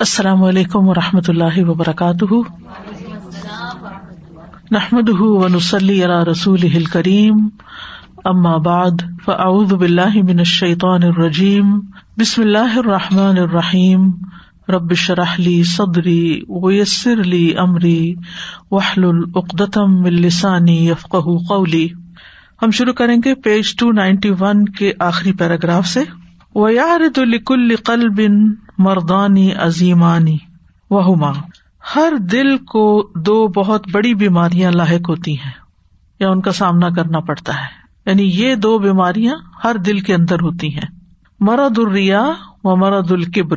السلام علیکم و رحمۃ اللہ وبرکاتہ۔ نحمد ونسلی علی رسول کریم ام آباد فاعوذ باللہ من الشیطان الرجیم۔ بسم اللہ الرحمٰن الرحیم۔ رب شرحلی صدری ویسر علی عمری وحل العقدم السانی یفق قولی۔ ہم شروع کریں گے پیج ٹو نائنٹی ون کے آخری پیراگراف سے۔ ویارد لکل قلب مردانی عظیمانی، وہما۔ ہر دل کو دو بہت بڑی بیماریاں لاحق ہوتی ہیں، یا ان کا سامنا کرنا پڑتا ہے۔ یعنی یہ دو بیماریاں ہر دل کے اندر ہوتی ہیں۔ مرد الریا و مرد القبر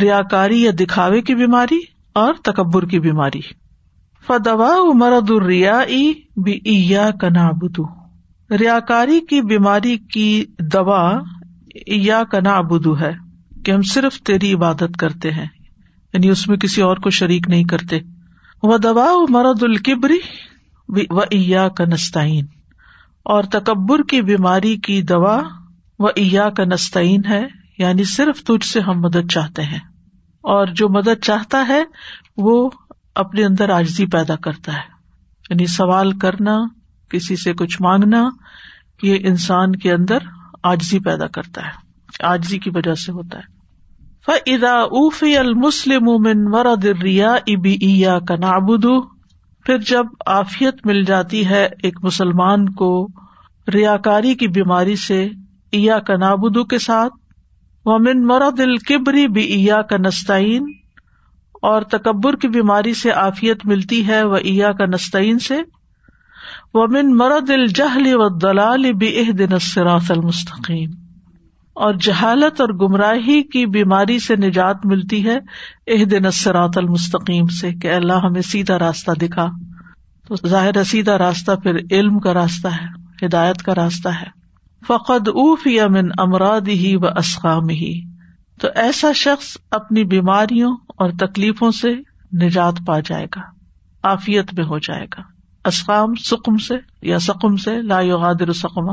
ریا کاری یا دکھاوے کی بیماری اور تکبر کی بیماری۔ فدوا مرد الریا بھی کنا بدو ریا کاری کی بیماری کی دوا یا کنا ابدو ہے۔ کہ ہم صرف تیری عبادت کرتے ہیں یعنی اس میں کسی اور کو شریک نہیں کرتے۔ وہ دوا مرد القبری و ایا کا نستعین اور تکبر کی بیماری کی دوا و ایا کا نستعین ہے یعنی صرف تجھ سے ہم مدد چاہتے ہیں۔ اور جو مدد چاہتا ہے، وہ اپنے اندر آجزی پیدا کرتا ہے۔ یعنی سوال کرنا، کسی سے کچھ مانگنا، یہ انسان کے اندر آجزی پیدا کرتا ہے۔ آجزی کی وجہ سے ہوتا ہے۔ فدا اوفی المسلم ورد ریا ابی کا نابود پھر جب آفیت مل جاتی ہے ایک مسلمان کو ریا کاری کی بیماری سے ایا کا نابودو کے ساتھ، ومن مرد القبری بھی ایا کا نستعین اور تکبر کی بیماری سے آفیت ملتی ہے وہ ایا کا نستعین سے، ومن مرد الجہل و دلال بھی اح دن المستقیم اور جہالت اور گمراہی کی بیماری سے نجات ملتی ہے اح دن اسرات المستقیم سے کہ اللہ ہمیں سیدھا راستہ دکھا۔ تو ظاہر سیدھا راستہ پھر علم کا راستہ ہے، ہدایت کا راستہ ہے۔ فقد اوف یمن امراد ہی و اسقام ہی تو ایسا شخص اپنی بیماریوں اور تکلیفوں سے نجات پا جائے گا آفیت میں ہو جائے گا۔ اسقام سکم سے یا سکم سے لا یغادر سکما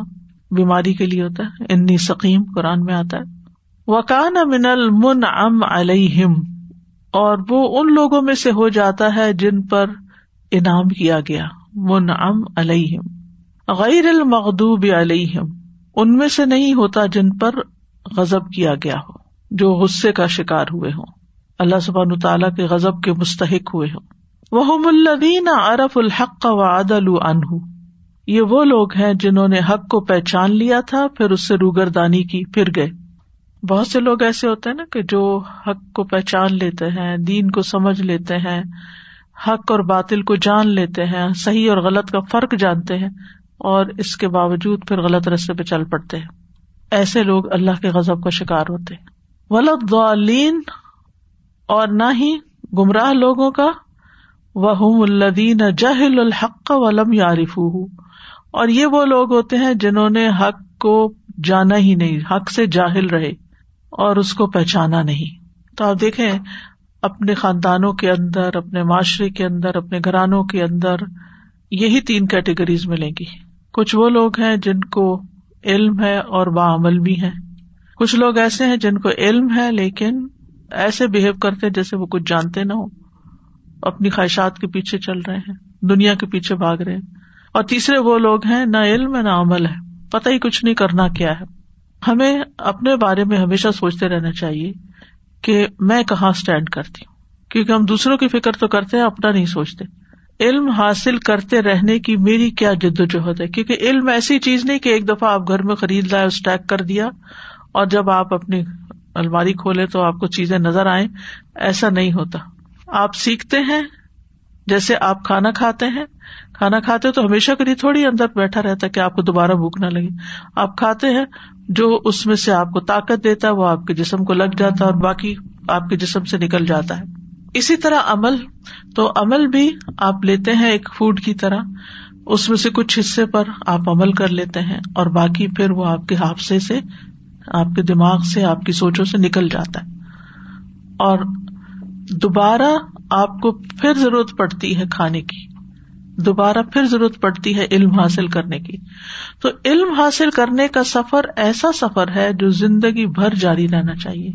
بیماری کے لیے ہوتا ہے۔ انی سکیم قرآن میں آتا ہے۔ وکان من المن ام علیہم، اور وہ ان لوگوں میں سے ہو جاتا ہے جن پر انعام کیا گیا۔ من ام علیہم، غیر المغدوب علیہم، ان میں سے نہیں ہوتا جن پر غزب کیا گیا ہو، جو غصے کا شکار ہوئے ہوں۔ اللہ سبحان تعالیٰ کے غزب کے مستحق ہوئے ہوں۔ وہ ملدین عرف الحق و عدل انہ یہ وہ لوگ ہیں جنہوں نے حق کو پہچان لیا تھا، پھر اس سے روگردانی کی، پھر گئے۔ بہت سے لوگ ایسے ہوتے ہیں نا کہ جو حق کو پہچان لیتے ہیں، دین کو سمجھ لیتے ہیں، حق اور باطل کو جان لیتے ہیں، صحیح اور غلط کا فرق جانتے ہیں اور اس کے باوجود پھر غلط رستے پہ چل پڑتے ہیں۔ ایسے لوگ اللہ کے غزب کا شکار ہوتے ولد دعلین اور نہ ہی گمراہ لوگوں کا۔ وہ الدین جہل الحق ولم یارف اور یہ وہ لوگ ہوتے ہیں جنہوں نے حق کو جانا ہی نہیں، حق سے جاہل رہے اور اس کو پہچانا نہیں۔ تو آپ دیکھیں، اپنے خاندانوں کے اندر، اپنے معاشرے کے اندر، اپنے گھرانوں کے اندر یہی تین کیٹیگریز ملیں گی۔ کچھ وہ لوگ ہیں جن کو علم ہے اور بعمل بھی ہے کچھ لوگ ایسے ہیں جن کو علم ہے لیکن ایسے بہیو کرتے جیسے وہ کچھ جانتے نہ ہو اپنی خواہشات کے پیچھے چل رہے ہیں، دنیا کے پیچھے بھاگ رہے ہیں۔ اور تیسرے وہ لوگ ہیں، نہ علم ہے نہ عمل ہے۔ پتہ ہی کچھ نہیں کرنا کیا ہے۔ ہمیں اپنے بارے میں ہمیشہ سوچتے رہنا چاہیے کہ میں کہاں اسٹینڈ کرتی ہوں۔ کیونکہ ہم دوسروں کی فکر تو کرتے ہیں، اپنا نہیں سوچتے۔ علم حاصل کرتے رہنے کی میری کیا جد و جہد ہے؟ کیونکہ علم ایسی چیز نہیں کہ ایک دفعہ آپ گھر میں خرید لائے اسٹیک کر دیا اور جب آپ اپنی الماری کھولے تو آپ کو چیزیں نظر آئے ایسا نہیں ہوتا۔ آپ سیکھتے ہیں جیسے آپ کھانا کھاتے ہیں کھانا کھاتے تو ہمیشہ کے لیے تھوڑی اندر بیٹھا رہتا ہے کہ آپ کو دوبارہ بھوک نہ لگے۔ آپ کھاتے ہیں، جو اس میں سے آپ کو طاقت دیتا ہے، وہ آپ کے جسم کو لگ جاتا ہے اور باقی آپ کے جسم سے نکل جاتا ہے۔ اسی طرح عمل، تو عمل بھی آپ لیتے ہیں ایک فوڈ کی طرح۔ اس میں سے کچھ حصے پر آپ عمل کر لیتے ہیں اور باقی پھر وہ آپ کے حادثے سے، آپ کے دماغ سے، آپ کی سوچوں سے نکل جاتا ہے۔ اور دوبارہ آپ کو پھر ضرورت پڑتی ہے کھانے کی۔ دوبارہ پھر ضرورت پڑتی ہے علم حاصل کرنے کی۔ تو علم حاصل کرنے کا سفر ایسا سفر ہے جو زندگی بھر جاری رہنا چاہیے۔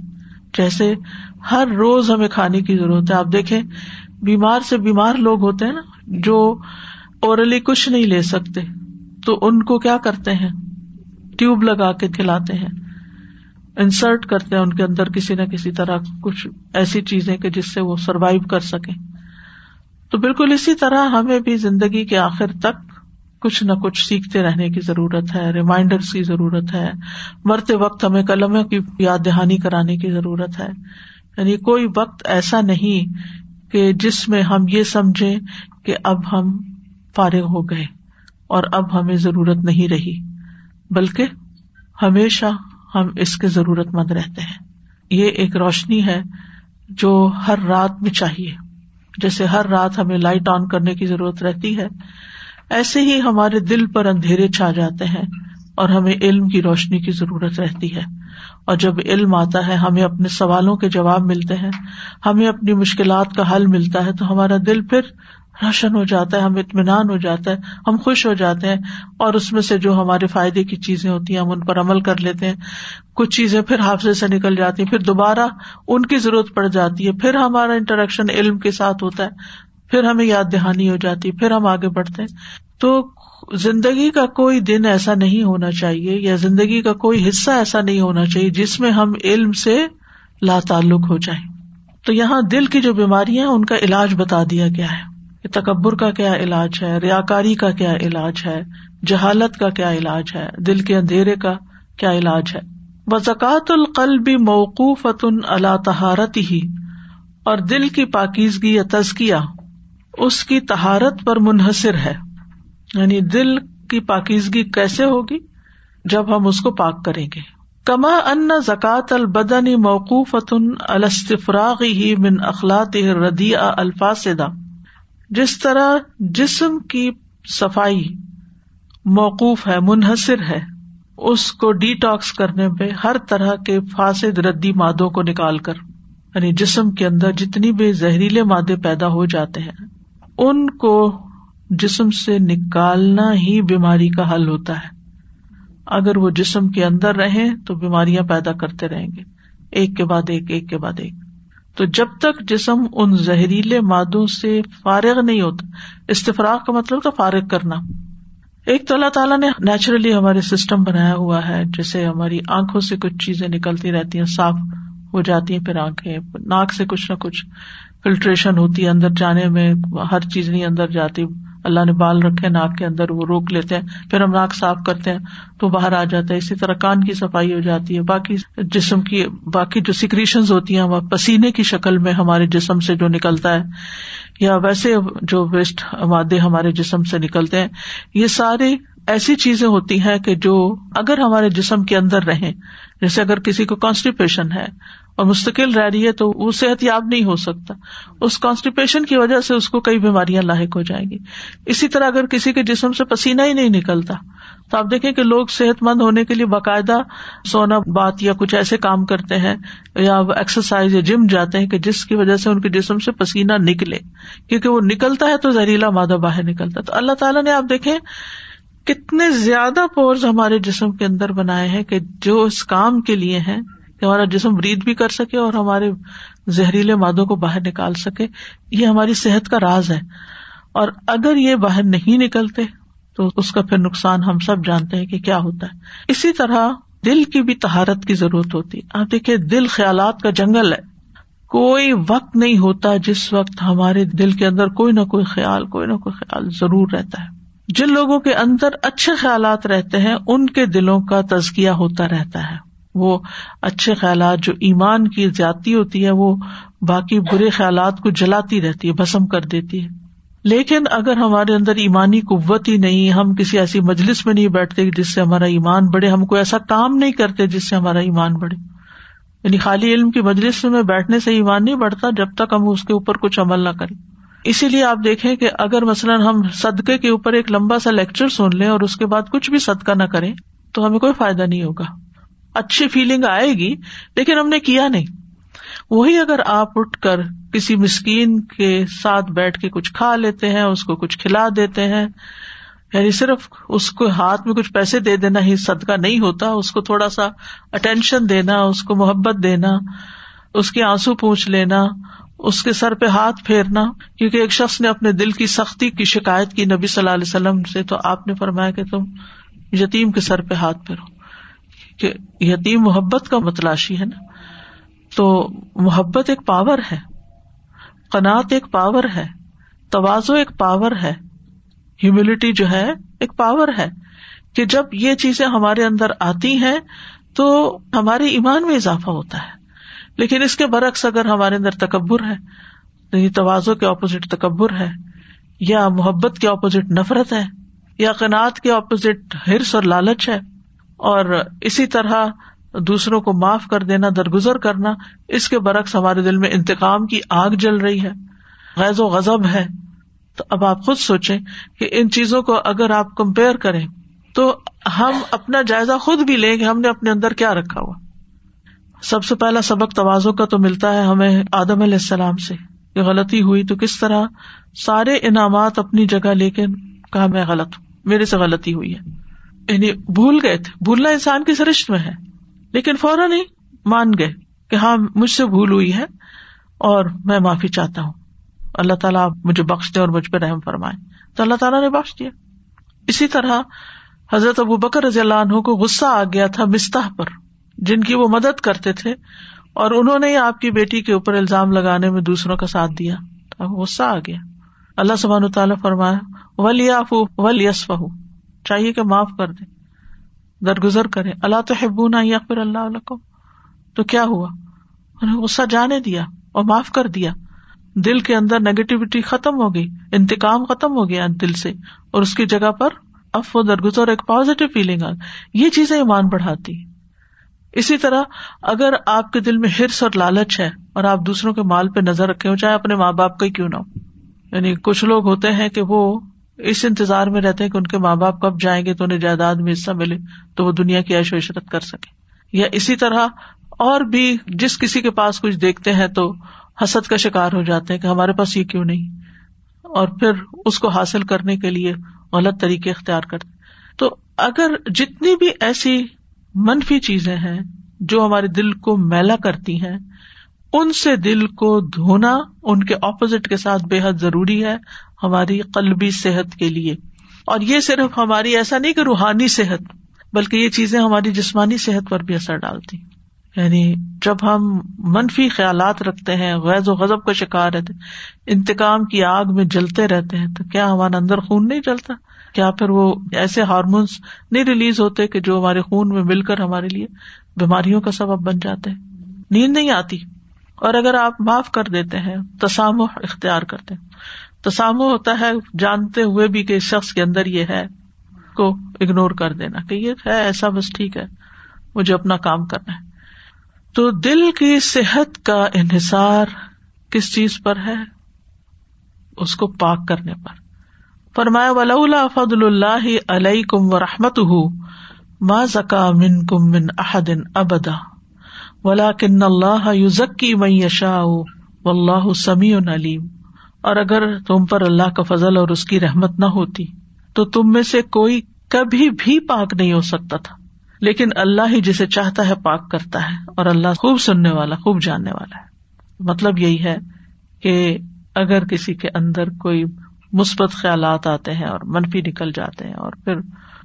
جیسے ہر روز ہمیں کھانے کی ضرورت ہے۔ آپ دیکھیں، بیمار سے بیمار لوگ ہوتے ہیں نا، جو اورلی کچھ نہیں لے سکتے۔ تو ان کو کیا کرتے ہیں؟ ٹیوب لگا کے کھلاتے ہیں۔ انسرٹ کرتے ہیں ان کے اندر کسی نہ کسی طرح کچھ ایسی چیزیں کہ جس سے وہ سروائو کر سکیں۔ تو بالکل اسی طرح ہمیں بھی زندگی کے آخر تک کچھ نہ کچھ سیکھتے رہنے کی ضرورت ہے ریمائنڈر کی ضرورت ہے، مرتے وقت ہمیں قلم کی یاد دہانی کرانے کی ضرورت ہے۔ یعنی کوئی وقت ایسا نہیں کہ جس میں ہم یہ سمجھے کہ اب ہم فارغ ہو گئے اور اب ہمیں ضرورت نہیں رہی، بلکہ ہمیشہ ہم اس کے ضرورت مند رہتے ہیں۔ یہ ایک روشنی ہے جو ہر رات میں چاہیے۔ جیسے ہر رات ہمیں لائٹ آن کرنے کی ضرورت رہتی ہے، ایسے ہی ہمارے دل پر اندھیرے چھا جاتے ہیں اور ہمیں علم کی روشنی کی ضرورت رہتی ہے۔ اور جب علم آتا ہے، ہمیں اپنے سوالوں کے جواب ملتے ہیں، ہمیں اپنی مشکلات کا حل ملتا ہے، تو ہمارا دل پھر روشن ہو جاتا ہے، ہم اطمینان ہو جاتا ہے، ہم خوش ہو جاتے ہیں اور اس میں سے جو ہمارے فائدے کی چیزیں ہوتی ہیں، ہم ان پر عمل کر لیتے ہیں۔ کچھ چیزیں پھر حافظے سے نکل جاتی ہیں، پھر دوبارہ ان کی ضرورت پڑ جاتی ہے۔ پھر ہمارا انٹریکشن علم کے ساتھ ہوتا ہے۔ پھر ہمیں یاد دہانی ہو جاتی ہے، پھر ہم آگے بڑھتے ہیں۔ تو زندگی کا کوئی دن ایسا نہیں ہونا چاہیے یا زندگی کا کوئی حصہ ایسا نہیں ہونا چاہیے جس میں ہم علم سے لا تعلق ہو جائیں۔ تو یہاں دل کی جو بیماریاں ان کا علاج بتا دیا گیا ہے۔ تکبر کا کیا علاج ہے ریا کاری کا کیا علاج ہے، جہالت کا کیا علاج ہے، دل کے اندھیرے کا کیا علاج ہے۔ زکات القل بھی موقوف اللہ تہارت ہی اور دل کی پاکیزگی یا تزکیا اس کی تہارت پر منحصر ہے۔ یعنی دل کی پاکیزگی کیسے ہوگی؟ جب ہم اس کو پاک کریں گے۔ کما ان زکات البدنی موقوف الستفراغ ہی من اخلاط ردیع الفاصدہ جس طرح جسم کی صفائی موقوف ہے، منحصر ہے، اس کو ڈی ٹاکس کرنے پہ ہر طرح کے فاسد ردی مادوں کو نکال کر یعنی جسم کے اندر جتنی بھی زہریلے مادے پیدا ہو جاتے ہیں، ان کو جسم سے نکالنا ہی بیماری کا حل ہوتا ہے۔ اگر وہ جسم کے اندر رہیں تو بیماریاں پیدا کرتے رہیں گے۔ ایک کے بعد ایک ایک کے بعد ایک۔ تو جب تک جسم ان زہریلے مادوں سے فارغ نہیں ہوتا، استفراغ کا مطلب تھا فارغ کرنا۔ ایک تو اللہ تعالیٰ نے نیچرلی ہمارے سسٹم بنایا ہوا ہے، جیسے ہماری آنکھوں سے کچھ چیزیں نکلتی رہتی ہیں، صاف ہو جاتی ہیں پھر آنکھیں، ناک سے کچھ نہ کچھ فلٹریشن ہوتی ہے، اندر جانے میں ہر چیز نہیں اندر جاتی۔ اللہ نے بال رکھے، ناک کے اندر وہ روک لیتے ہیں، پھر ہم ناک صاف کرتے ہیں تو باہر آ جاتا ہے، اسی طرح کان کی صفائی ہو جاتی ہے۔ باقی جسم کی، باقی جو سیکریشن ہوتی ہیں، وہ پسینے کی شکل میں ہمارے جسم سے جو نکلتا ہے، یا ویسے جو ویسٹ مادے ہمارے جسم سے نکلتے ہیں، یہ سارے ایسی چیزیں ہوتی ہیں کہ جو اگر ہمارے جسم کے اندر رہیں، جیسے اگر کسی کو کانسٹیپیشن ہے اور مستقل رہ رہی ہے تو وہ صحت یاب نہیں ہو سکتا۔ اس کانسٹیپیشن کی وجہ سے اس کو کئی بیماریاں لاحق ہو جائیں گی۔ اسی طرح اگر کسی کے جسم سے پسینہ ہی نہیں نکلتا، تو آپ دیکھیں کہ لوگ صحت مند ہونے کے لیے باقاعدہ سونا بات یا کچھ ایسے کام کرتے ہیں یا ایکسرسائز یا جم جاتے ہیں کہ جس کی وجہ سے ان کے جسم سے پسینہ نکلے۔ کیونکہ وہ نکلتا ہے تو زہریلا مادہ باہر نکلتا ہے۔ تو اللہ تعالیٰ نے آپ دیکھیں کتنے زیادہ پورز ہمارے جسم کے اندر بنائے ہیں کہ جو اس کام کے لیے ہیں کہ ہمارا جسم برید بھی کر سکے اور ہمارے زہریلے مادوں کو باہر نکال سکے۔ یہ ہماری صحت کا راز ہے۔ اور اگر یہ باہر نہیں نکلتے تو اس کا پھر نقصان ہم سب جانتے ہیں کہ کیا ہوتا ہے۔ اسی طرح دل کی بھی تہارت کی ضرورت ہوتی۔ ہے آپ دیکھیے، دل خیالات کا جنگل ہے۔ کوئی وقت نہیں ہوتا جس وقت ہمارے دل کے اندر کوئی نہ کوئی خیال، کوئی نہ کوئی خیال ضرور رہتا ہے۔ جن لوگوں کے اندر اچھے خیالات رہتے ہیں، ان کے دلوں کا تزکیہ ہوتا رہتا ہے۔ وہ اچھے خیالات، جو ایمان کی زیادتی ہوتی ہے، وہ باقی برے خیالات کو جلاتی رہتی ہے، بسم کر دیتی ہے۔ لیکن اگر ہمارے اندر ایمانی قوت ہی نہیں، ہم کسی ایسی مجلس میں نہیں بیٹھتے جس سے ہمارا ایمان بڑھے، ہم کوئی ایسا کام نہیں کرتے جس سے ہمارا ایمان بڑھے۔ یعنی خالی علم کی مجلس میں بیٹھنے سے ایمان نہیں بڑھتا جب تک ہم اس کے اوپر کچھ عمل نہ کریں۔ اسی لیے آپ دیکھیں کہ اگر مثلاً ہم صدقے کے اوپر ایک لمبا سا لیکچر سن لیں اور اس کے بعد کچھ بھی صدقہ نہ کریں، تو ہمیں کوئی فائدہ نہیں ہوگا۔ اچھی فیلنگ آئے گی، لیکن ہم نے کیا نہیں۔ وہی اگر آپ اٹھ کر کسی مسکین کے ساتھ بیٹھ کے کچھ کھا لیتے ہیں، اس کو کچھ کھلا دیتے ہیں یعنی صرف اس کو ہاتھ میں کچھ پیسے دے دینا ہی صدقہ نہیں ہوتا، اس کو تھوڑا سا اٹینشن دینا، اس کو محبت دینا، اس کے آنسو پوچھ لینا، اس کے سر پہ ہاتھ پھیرنا۔ کیونکہ ایک شخص نے اپنے دل کی سختی کی شکایت کی نبی صلی اللہ علیہ وسلم سے، تو آپ نے فرمایا کہ تم یتیم کے سر پہ ہاتھ پھیرو۔ کہ یتیم محبت کا متلاشی ہے نا، تو محبت ایک پاور ہے قناط ایک پاور ہے، توازو ایک پاور ہے ہیوملٹی جو ہے ایک پاور ہے کہ جب یہ چیزیں ہمارے اندر آتی ہیں تو ہمارے ایمان میں اضافہ ہوتا ہے۔ لیکن اس کے برعکس اگر ہمارے اندر تکبر ہے یعنی توازو کے اپوزٹ تکبر ہے، یا محبت کے اپوزٹ نفرت ہے، یا قناط کے اپوزٹ ہرس اور لالچ ہے اور اسی طرح دوسروں کو معاف کر دینا، درگزر کرنا، اس کے برعکس ہمارے دل میں انتقام کی آگ جل رہی ہے غیر و غزب ہے۔ تو اب آپ خود سوچیں کہ ان چیزوں کو اگر آپ کمپیئر کریں تو ہم اپنا جائزہ خود بھی لیں کہ ہم نے اپنے اندر کیا رکھا ہوا۔ سب سے پہلا سبق توازوں کا تو ملتا ہے ہمیں آدم علیہ السلام سے۔ کہ غلطی ہوئی تو کس طرح سارے انعامات اپنی جگہ لے کے کہا میں غلط ہوں، میرے سے غلطی ہوئی ہے۔ یعنی بھول گئے تھے۔ بھولنا انسان کی سرشت میں ہے۔ لیکن فوراً ہی مان گئے کہ ہاں مجھ سے بھول ہوئی ہے اور میں معافی چاہتا ہوں۔ اللہ تعالیٰ آپ مجھے بخش دے اور مجھ پہ رحم فرمائے۔ تو اللہ تعالیٰ نے بخش دیا۔ اسی طرح حضرت ابو بکر رضی اللہ عنہ کو غصہ آ گیا تھا مستح پر، جن کی وہ مدد کرتے تھے اور انہوں نے آپ کی بیٹی کے اوپر الزام لگانے میں دوسروں کا ساتھ دیا۔ غصہ آ گیا۔ اللہ سبحان تعالیٰ فرمایا ولیف ولیس چاہیے کہ معاف کر دے درگزر کرے اللہ تو حبونا یا پھر اللہ کو تو کیا ہوا؟ انہیں غصہ جانے دیا اور معاف کر دیا۔ دل کے اندر نیگیٹیوٹی ختم ہو گئی، انتقام ختم ہو گیا دل سے۔ اور اس کی جگہ پر اب وہ درگزر ایک پازیٹو فیلنگ آ یہ چیزیں ایمان بڑھاتی۔ اسی طرح اگر آپ کے دل میں ہرس اور لالچ ہے اور آپ دوسروں کے مال پہ نظر رکھے ہو چاہے اپنے ماں باپ کا ہی کیوں نہ ہو۔ یعنی کچھ لوگ ہوتے ہیں کہ وہ اس انتظار میں رہتے ہیں کہ ان کے ماں باپ کب جائیں گے تو انہیں جائیداد میں حصہ ملے تو وہ دنیا کی عیش و عشرت کر سکے یا اسی طرح اور بھی جس کسی کے پاس کچھ دیکھتے ہیں تو حسد کا شکار ہو جاتے ہیں کہ ہمارے پاس یہ کیوں نہیں؟ اور پھر اس کو حاصل کرنے کے لیے غلط طریقے اختیار کرتے تو اگر جتنی بھی ایسی منفی چیزیں ہیں جو ہمارے دل کو میلا کرتی ہیں ان سے دل کو دھونا ان کے اپوزٹ کے ساتھ بے حد ضروری ہے ہماری قلبی صحت کے لیے۔ اور یہ صرف ہماری ایسا نہیں کہ روحانی صحت، بلکہ یہ چیزیں ہماری جسمانی صحت پر بھی اثر ڈالتی۔ یعنی جب ہم منفی خیالات رکھتے ہیں غیر و غضب کا شکار رہتے، انتقام کی آگ میں جلتے رہتے ہیں، تو کیا ہمارا اندر خون نہیں جلتا؟ کیا پھر وہ ایسے ہارمونس نہیں ریلیز ہوتے کہ جو ہمارے خون میں مل کر ہمارے لیے بیماریوں کا سبب بن جاتے؟ ہیں نیند نہیں آتی۔ اور اگر آپ معاف کر دیتے ہیں تسام اختیار کرتے تسام ہوتا ہے جانتے ہوئے بھی کہ اس شخص کے اندر یہ ہے کو اگنور کر دینا کہ یہ ہے، ایسا بس ٹھیک ہے، مجھے اپنا کام کرنا ہے۔ تو دل کی صحت کا انحصار کس چیز پر ہے؟ اس کو پاک کرنے پر۔ فرمایا ولا فضل اللہ علیہ کم و رحمت ما زکا من کم من احدن ابدا ولا کن اللہ یوزکی میں یشا و اللہ سمیع علیم اور اگر تم پر اللہ کا فضل اور اس کی رحمت نہ ہوتی، تو تم میں سے کوئی کبھی بھی پاک نہیں ہو سکتا تھا۔ لیکن اللہ ہی جسے چاہتا ہے پاک کرتا ہے، اور اللہ خوب سننے والا، خوب جاننے والا ہے۔ مطلب یہی ہے کہ اگر کسی کے اندر کوئی مثبت خیالات آتے ہیں اور منفی نکل جاتے ہیں، اور پھر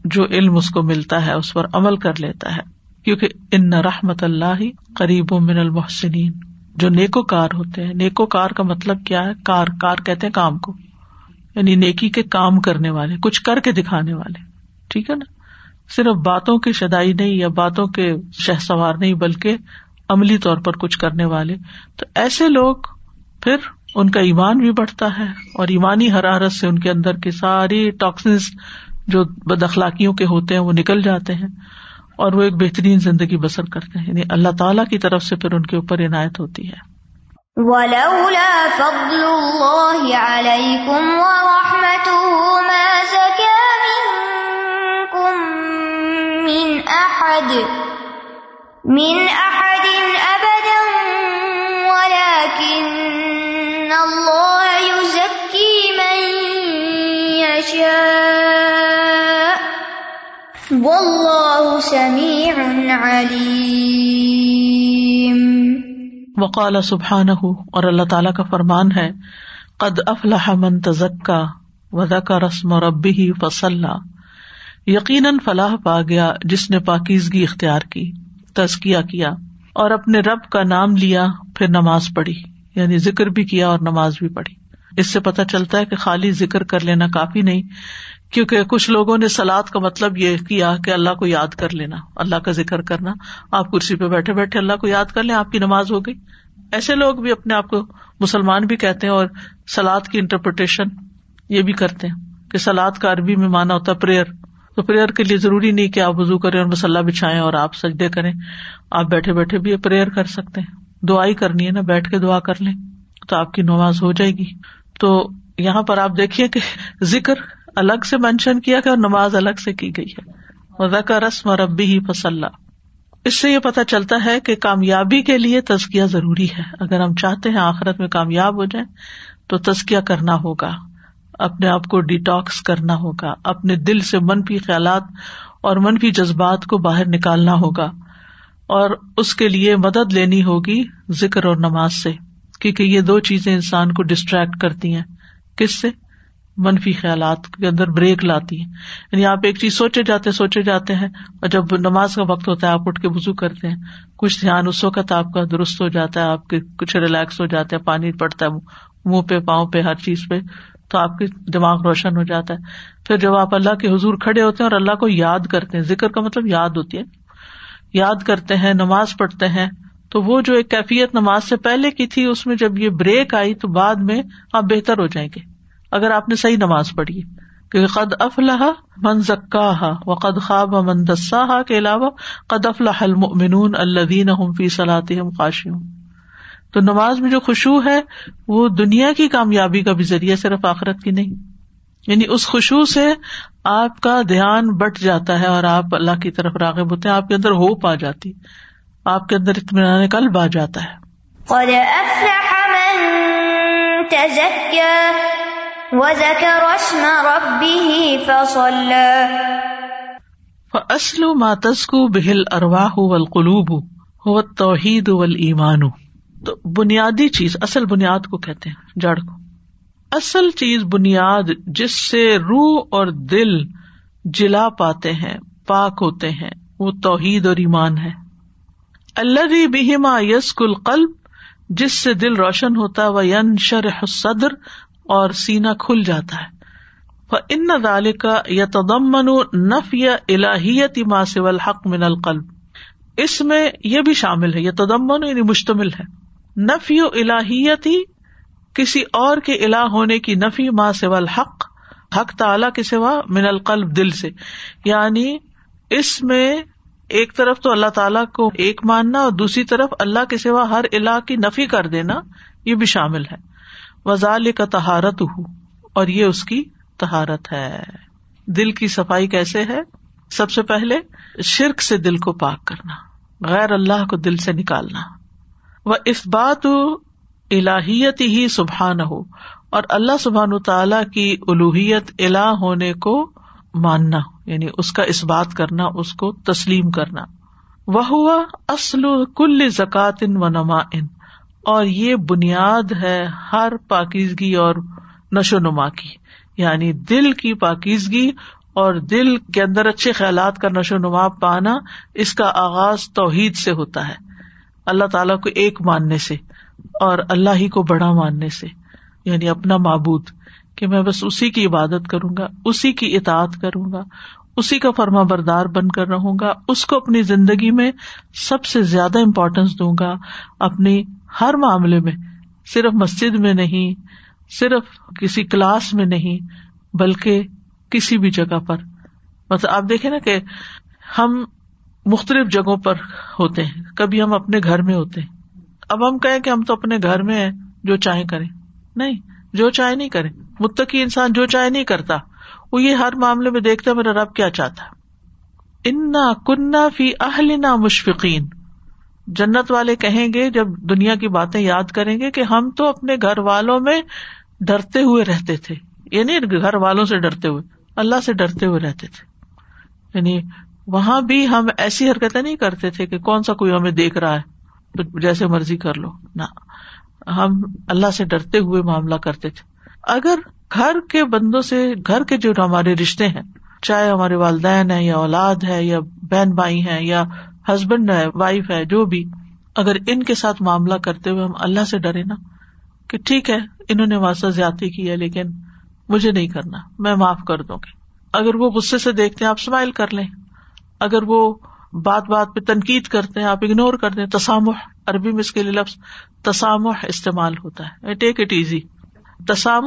جو علم اس کو ملتا ہے، اس پر عمل کر لیتا ہے کیونکہ ان رحمت اللہ قریب و من المحسنین۔ جو نیکو کار ہوتے ہیں نیکو کار کا مطلب کیا ہے؟ کار کار کہتے ہیں کام کو۔ یعنی نیکی کے کام کرنے والے، کچھ کر کے دکھانے والے۔ ٹھیک ہے نا؟ صرف باتوں کی شدائی نہیں یا باتوں کے شہ سوار نہیں، بلکہ عملی طور پر کچھ کرنے والے۔ تو ایسے لوگ پھر ان کا ایمان بھی بڑھتا ہے اور ایمانی حرارت سے ان کے اندر کی ساری ٹاکسنس جو بد اخلاقیوں کے ہوتے ہیں، وہ نکل جاتے ہیں۔ اور وہ ایک بہترین زندگی بسر کرتے ہیں۔ یعنی اللہ تعالیٰ کی طرف سے پھر ان کے اوپر عنایت ہوتی ہے۔ وَلَوْلَا فَضْلُ واللہ سمیع علیم۔ وقال سبحانہ اور اللہ تعالیٰ کا فرمان ہے، قد افلح من تزکا کا رسم و ربی ہی فصل یقیناً فلاح پا گیا جس نے پاکیزگی اختیار کی، تزکیہ کیا، اور اپنے رب کا نام لیا، پھر نماز پڑھی یعنی ذکر بھی کیا اور نماز بھی پڑھی۔ اس سے پتہ چلتا ہے کہ خالی ذکر کر لینا کافی نہیں کیونکہ کچھ لوگوں نے سلاد کا مطلب یہ کیا کہ اللہ کو یاد کر لینا، اللہ کا ذکر کرنا۔ آپ کرسی پہ بیٹھے بیٹھے اللہ کو یاد کر لیں، آپ کی نماز ہو گئی۔ ایسے لوگ بھی اپنے آپ کو مسلمان بھی کہتے ہیں اور سلاد کی انٹرپریٹیشن یہ بھی کرتے ہیں کہ سلاد کا عربی میں مانا ہوتا ہے پریئر تو پریئر کے لیے ضروری نہیں کہ آپ وزو کریں اور مسلح بچھائیں اور آپ سجدے کریں۔ آپ بیٹھے بیٹھے بھی پریئر کر سکتے ہیں۔ دعائی کرنی ہے نا، بیٹھ کے دعا کر لیں تو آپ کی نماز ہو جائے گی۔ تو یہاں پر آپ دیکھیے کہ ذکر الگ سے مینشن کیا کہ نماز الگ سے کی گئی ہے۔ کا رسم اور ابی ہی فصل اس سے یہ پتا چلتا ہے کہ کامیابی کے لیے تزکیا ضروری ہے۔ اگر ہم چاہتے ہیں آخرت میں کامیاب ہو جائیں، تو تزکیا کرنا ہوگا۔ اپنے آپ کو ڈیٹاکس کرنا ہوگا۔ اپنے دل سے منفی خیالات اور منفی جذبات کو باہر نکالنا ہوگا۔ اور اس کے لیے مدد لینی ہوگی ذکر اور نماز سے، کیونکہ یہ دو چیزیں انسان کو ڈسٹریکٹ کرتی ہیں۔ کس سے؟ منفی خیالات کے اندر بریک لاتی ہیں۔ یعنی آپ ایک چیز سوچے جاتے سوچے جاتے ہیں اور جب نماز کا وقت ہوتا ہے، آپ اٹھ کے وزو کرتے ہیں۔ کچھ دھیان اس وقت آپ کا درست ہو جاتا ہے، آپ کے کچھ ریلیکس ہو جاتا ہے پانی پڑتا ہے، منہ پہ، پاؤں پہ، ہر چیز پہ، تو آپ کی دماغ روشن ہو جاتا ہے۔ پھر جب آپ اللہ کے حضور کھڑے ہوتے ہیں اور اللہ کو یاد کرتے ہیں، ذکر کا مطلب یاد ہوتی ہے۔ یاد کرتے ہیں، نماز پڑھتے ہیں، تو وہ جو ایک کیفیت نماز سے پہلے کی تھی، اس میں جب یہ بریک آئی، تو بعد میں آپ بہتر ہو جائیں گے۔ اگر آپ نے صحیح نماز پڑھی کیونکہ قد افلاح من زکا و قد خواب من دسا کے علاوہ قد افلاح المؤمنون الذین هم فی صلاتهم خاشعون۔ تو نماز میں جو خوشبو ہے، وہ دنیا کی کامیابی کا بھی ذریعہ، صرف آخرت کی نہیں۔ یعنی اس خوشبو سے آپ کا دھیان بٹ جاتا ہے اور آپ اللہ کی طرف راغب ہوتے ہیں، آپ کے اندر ہوپ آ جاتی، آپ کے اندر اطمینان قلب آ جاتا ہے۔ اسلو ماتسکو بہل ارواہ ولقلوب ہو توحید ول ایمان تو بنیادی چیز، اصل بنیاد کو کہتے ہیں، جڑ کو. اصل چیز بنیاد، جس سے روح اور دل جلا پاتے ہیں، پاک ہوتے ہیں، وہ توحید اور ایمان ہے. اللہ بہما یس کل قلب جس سے دل روشن ہوتا ہے وہ ین شرح صدر اور سینا کھل جاتا ہے۔ ان دال کا یا تدمن نف یا الہیت ما سول حق من القلب۔ اس میں یہ بھی شامل ہے یہ تدمن یعنی مشتمل ہے۔ نفی و الہیتی کسی اور کے الہ ہونے کی نفی ماں سوا الحق، حق تعلیٰ کے سوا من القلب، دل سے۔ یعنی اس میں ایک طرف تو اللہ تعالیٰ کو ایک ماننا اور دوسری طرف اللہ کے سوا ہر الہ کی نفی کر دینا، یہ بھی شامل ہے۔ وزال کا تہارت ہو اور یہ اس کی تہارت ہے۔ دل کی صفائی کیسے ہے؟ سب سے پہلے شرک سے دل کو پاک کرنا، غیر اللہ کو دل سے نکالنا۔ وہ اس بات الہیت ہی سبحان ہو اور اللہ سبحان تعالی کی الوحیت الہ ہونے کو ماننا یعنی اس کا اس بات کرنا، اس کو تسلیم کرنا۔ وہ ہوا اصل کل زکات ان و نما ان اور یہ بنیاد ہے ہر پاکیزگی اور نشو نما کی یعنی دل کی پاکیزگی اور دل کے اندر اچھے خیالات کا نشو نما پانا اس کا آغاز توحید سے ہوتا ہے۔ اللہ تعالیٰ کو ایک ماننے سے اور اللہ ہی کو بڑا ماننے سے یعنی اپنا معبود کہ میں بس اسی کی عبادت کروں گا، اسی کی اطاعت کروں گا، اسی کا فرما بردار بن کر رہوں گا، اس کو اپنی زندگی میں سب سے زیادہ امپورٹینس دوں گا، اپنی ہر معاملے میں، صرف مسجد میں نہیں، صرف کسی کلاس میں نہیں، بلکہ کسی بھی جگہ پر۔ مطلب آپ دیکھیں نا کہ ہم مختلف جگہوں پر ہوتے ہیں۔ کبھی ہم اپنے گھر میں ہوتے ہیں۔ اب ہم کہیں کہ ہم تو اپنے گھر میں ہیں، جو چاہے کریں۔ نہیں، جو چاہے نہیں کرے متقی انسان جو چاہے نہیں کرتا۔ وہ یہ ہر معاملے میں دیکھتا میرا رب کیا چاہتا انا کنہ فی اہل مشفقین۔ جنت والے کہیں گے، جب دنیا کی باتیں یاد کریں گے کہ ہم تو اپنے گھر والوں میں ڈرتے ہوئے رہتے تھے۔ یعنی گھر والوں سے ڈرتے ہوئے، اللہ سے ڈرتے ہوئے رہتے تھے۔ یعنی وہاں بھی ہم ایسی حرکتیں نہیں کرتے تھے کہ کون سا کوئی ہمیں دیکھ رہا ہے جیسے مرضی کر لو۔ نہ، ہم اللہ سے ڈرتے ہوئے معاملہ کرتے تھے۔ اگر گھر کے بندوں سے، گھر کے جو ہمارے رشتے ہیں، چاہے ہمارے والدین ہے یا اولاد ہے یا بہن بھائی ہے یا ہسبینڈ ہے، وائف ہے، جو بھی، اگر ان کے ساتھ معاملہ کرتے ہوئے ہم اللہ سے ڈرے نا، کہ ٹھیک ہے، انہوں نے واسطہ زیادتی کی ہے، لیکن مجھے نہیں کرنا، میں معاف کر دوں گی۔ اگر وہ غصے سے دیکھتے ہیں، آپ اسمائل کر لیں۔ اگر وہ بات بات پہ تنقید کرتے ہیں، آپ اگنور کر دیں۔ تسامح، عربی میں اس کے لیے لفظ تسامح استعمال ہوتا ہے۔ ٹیک اٹ ایزی تسام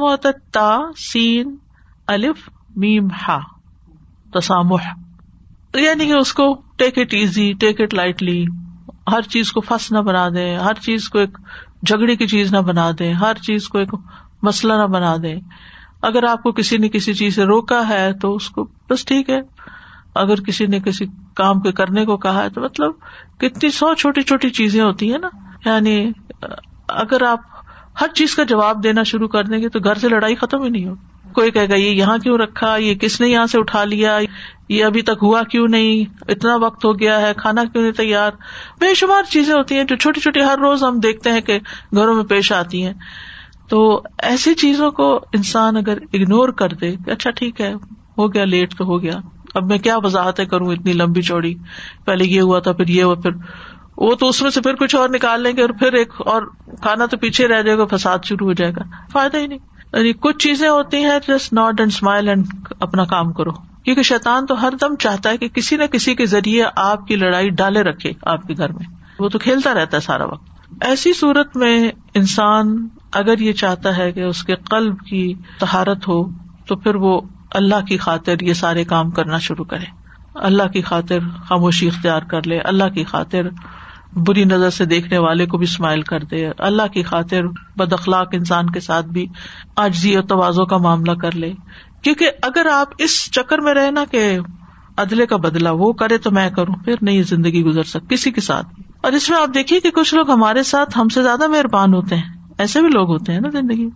تا، سین، الف، میم، ہا۔ تسامح۔ یعنی کہ اس کو take it easy take it lightly ہر چیز کو فس نہ بنا دے، ہر چیز کو ایک جھگڑے کی چیز نہ بنا دے، ہر چیز کو ایک مسئلہ نہ بنا دے۔ اگر آپ کو کسی نے کسی چیز سے روکا ہے تو اس کو بس ٹھیک ہے۔ اگر کسی نے کسی کام کے کرنے کو کہا ہے تو مطلب کتنی سو چھوٹی چھوٹی چیزیں ہوتی ہیں نا۔ یعنی اگر آپ ہر چیز کا جواب دینا شروع کر دیں گے تو گھر سے لڑائی ختم ہی نہیں ہو کوئی کہے گا، یہ یہاں کیوں رکھا، یہ کس نے یہاں سے اٹھا لیا، یہ ابھی تک ہوا کیوں نہیں، اتنا وقت ہو گیا ہے، کھانا کیوں نہیں تیار؟ بے شمار چیزیں ہوتی ہیں جو چھوٹی چھوٹی ہر روز ہم دیکھتے ہیں کہ گھروں میں پیش آتی ہیں۔ تو ایسی چیزوں کو انسان اگر اگنور کر دے کہ اچھا ٹھیک ہے، ہو گیا لیٹ تو ہو گیا۔ اب میں کیا وضاحتیں کروں اتنی لمبی چوڑی؟ پہلے یہ ہوا تھا، پھر یہ ہوا، پھر وہ تو اس میں سے پھر کچھ اور نکال لیں گے اور پھر ایک اور کھانا تو پیچھے رہ جائے گا، فساد شروع ہو جائے گا۔ فائدہ ہی نہیں۔ یعنی کچھ چیزیں ہوتی ہیں just nod and smile and اپنا کام کرو۔ کیونکہ شیطان تو ہر دم چاہتا ہے کہ کسی نہ کسی کے ذریعے آپ کی لڑائی ڈالے رکھے آپ کے گھر میں۔ وہ تو کھیلتا رہتا ہے سارا وقت۔ ایسی صورت میں انسان اگر یہ چاہتا ہے کہ اس کے قلب کی تہارت ہو، تو پھر وہ اللہ کی خاطر یہ سارے کام کرنا شروع کرے۔ اللہ کی خاطر خاموشی اختیار کر لے، اللہ کی خاطر بری نظر سے دیکھنے والے کو بھی اسمائل کر دے اللہ کی خاطر بد اخلاق انسان کے ساتھ بھی آجزی اور توازوں کا معاملہ کر لے کیونکہ اگر آپ اس چکر میں رہے نا کہ ادلے کا بدلا وہ کرے تو میں کروں، پھر نہیں زندگی گزر سک کسی کے ساتھ۔ اور اس میں آپ دیکھیے کہ کچھ لوگ ہمارے ساتھ ہم سے زیادہ مہربان ہوتے ہیں۔ ایسے بھی لوگ ہوتے ہیں نا زندگی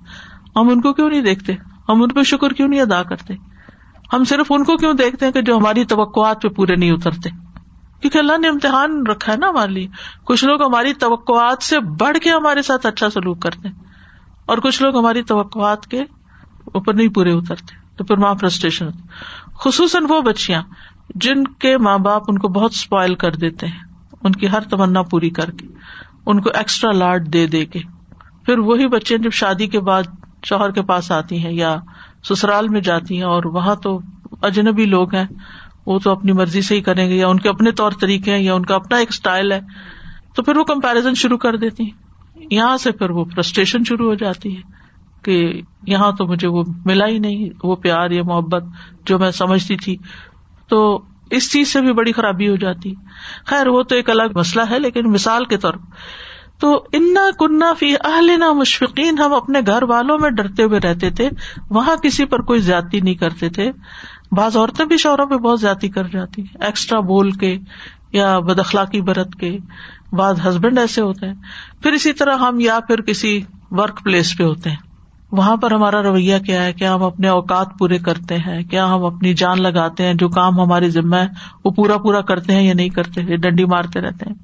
ہم ان کو کیوں نہیں دیکھتے؟ ہم ان پہ شکر کیوں نہیں ادا کرتے؟ ہم صرف ان کو کیوں دیکھتے ہیں کہ جو ہماری توقعات پہ پورے نہیں اترتے؟ کیونکہ اللہ نے امتحان رکھا ہے نا ہمارے لیے۔ کچھ لوگ ہماری توقعات سے بڑھ کے ہمارے ساتھ اچھا سلوک کرتے اور کچھ لوگ ہماری توقعات کے اوپر نہیں پورے اترتے، تو پھر وہاں فرسٹریشن خصوصاً وہ بچیاں جن کے ماں باپ ان کو بہت اسپائل کر دیتے ہیں، ان کی ہر تمنا پوری کر کے، ان کو ایکسٹرا لاڈ دے دے کے۔ پھر وہی بچے جب شادی کے بعد شوہر کے پاس آتی ہیں یا سسرال میں جاتی ہیں، اور وہاں تو اجنبی لوگ ہیں وہ تو اپنی مرضی سے ہی کریں گے، یا ان کے اپنے طور طریقے ہیں، یا ان کا اپنا ایک اسٹائل ہے، تو پھر وہ کمپیرزن شروع کر دیتی ہیں۔ یہاں سے پھر وہ فرسٹریشن شروع ہو جاتی ہے کہ یہاں تو مجھے وہ ملا ہی نہیں، وہ پیار یا محبت جو میں سمجھتی تھی۔ تو اس چیز سے بھی بڑی خرابی ہو جاتی۔ خیر، وہ تو ایک الگ مسئلہ ہے، لیکن مثال کے طور تو انا کنہ فی اہل مشفقین ہم اپنے گھر والوں میں ڈرتے ہوئے رہتے تھے، وہاں کسی پر کوئی زیادتی نہیں کرتے تھے۔ بعض عورتیں بھی شوہروں پہ بہت زیادتی کر جاتی ایکسٹرا بول کے یا بد اخلاقی برت کے بعض ہسبینڈ ایسے ہوتے ہیں۔ پھر اسی طرح ہم یا پھر کسی ورک پلیس پہ ہوتے ہیں۔ وہاں پر ہمارا رویہ کیا ہے؟ کیا ہم اپنے اوقات پورے کرتے ہیں؟ کیا ہم اپنی جان لگاتے ہیں؟ جو کام ہماری ذمہ ہے، وہ پورا پورا کرتے ہیں یا نہیں کرتے؟ ڈنڈی مارتے رہتے ہیں۔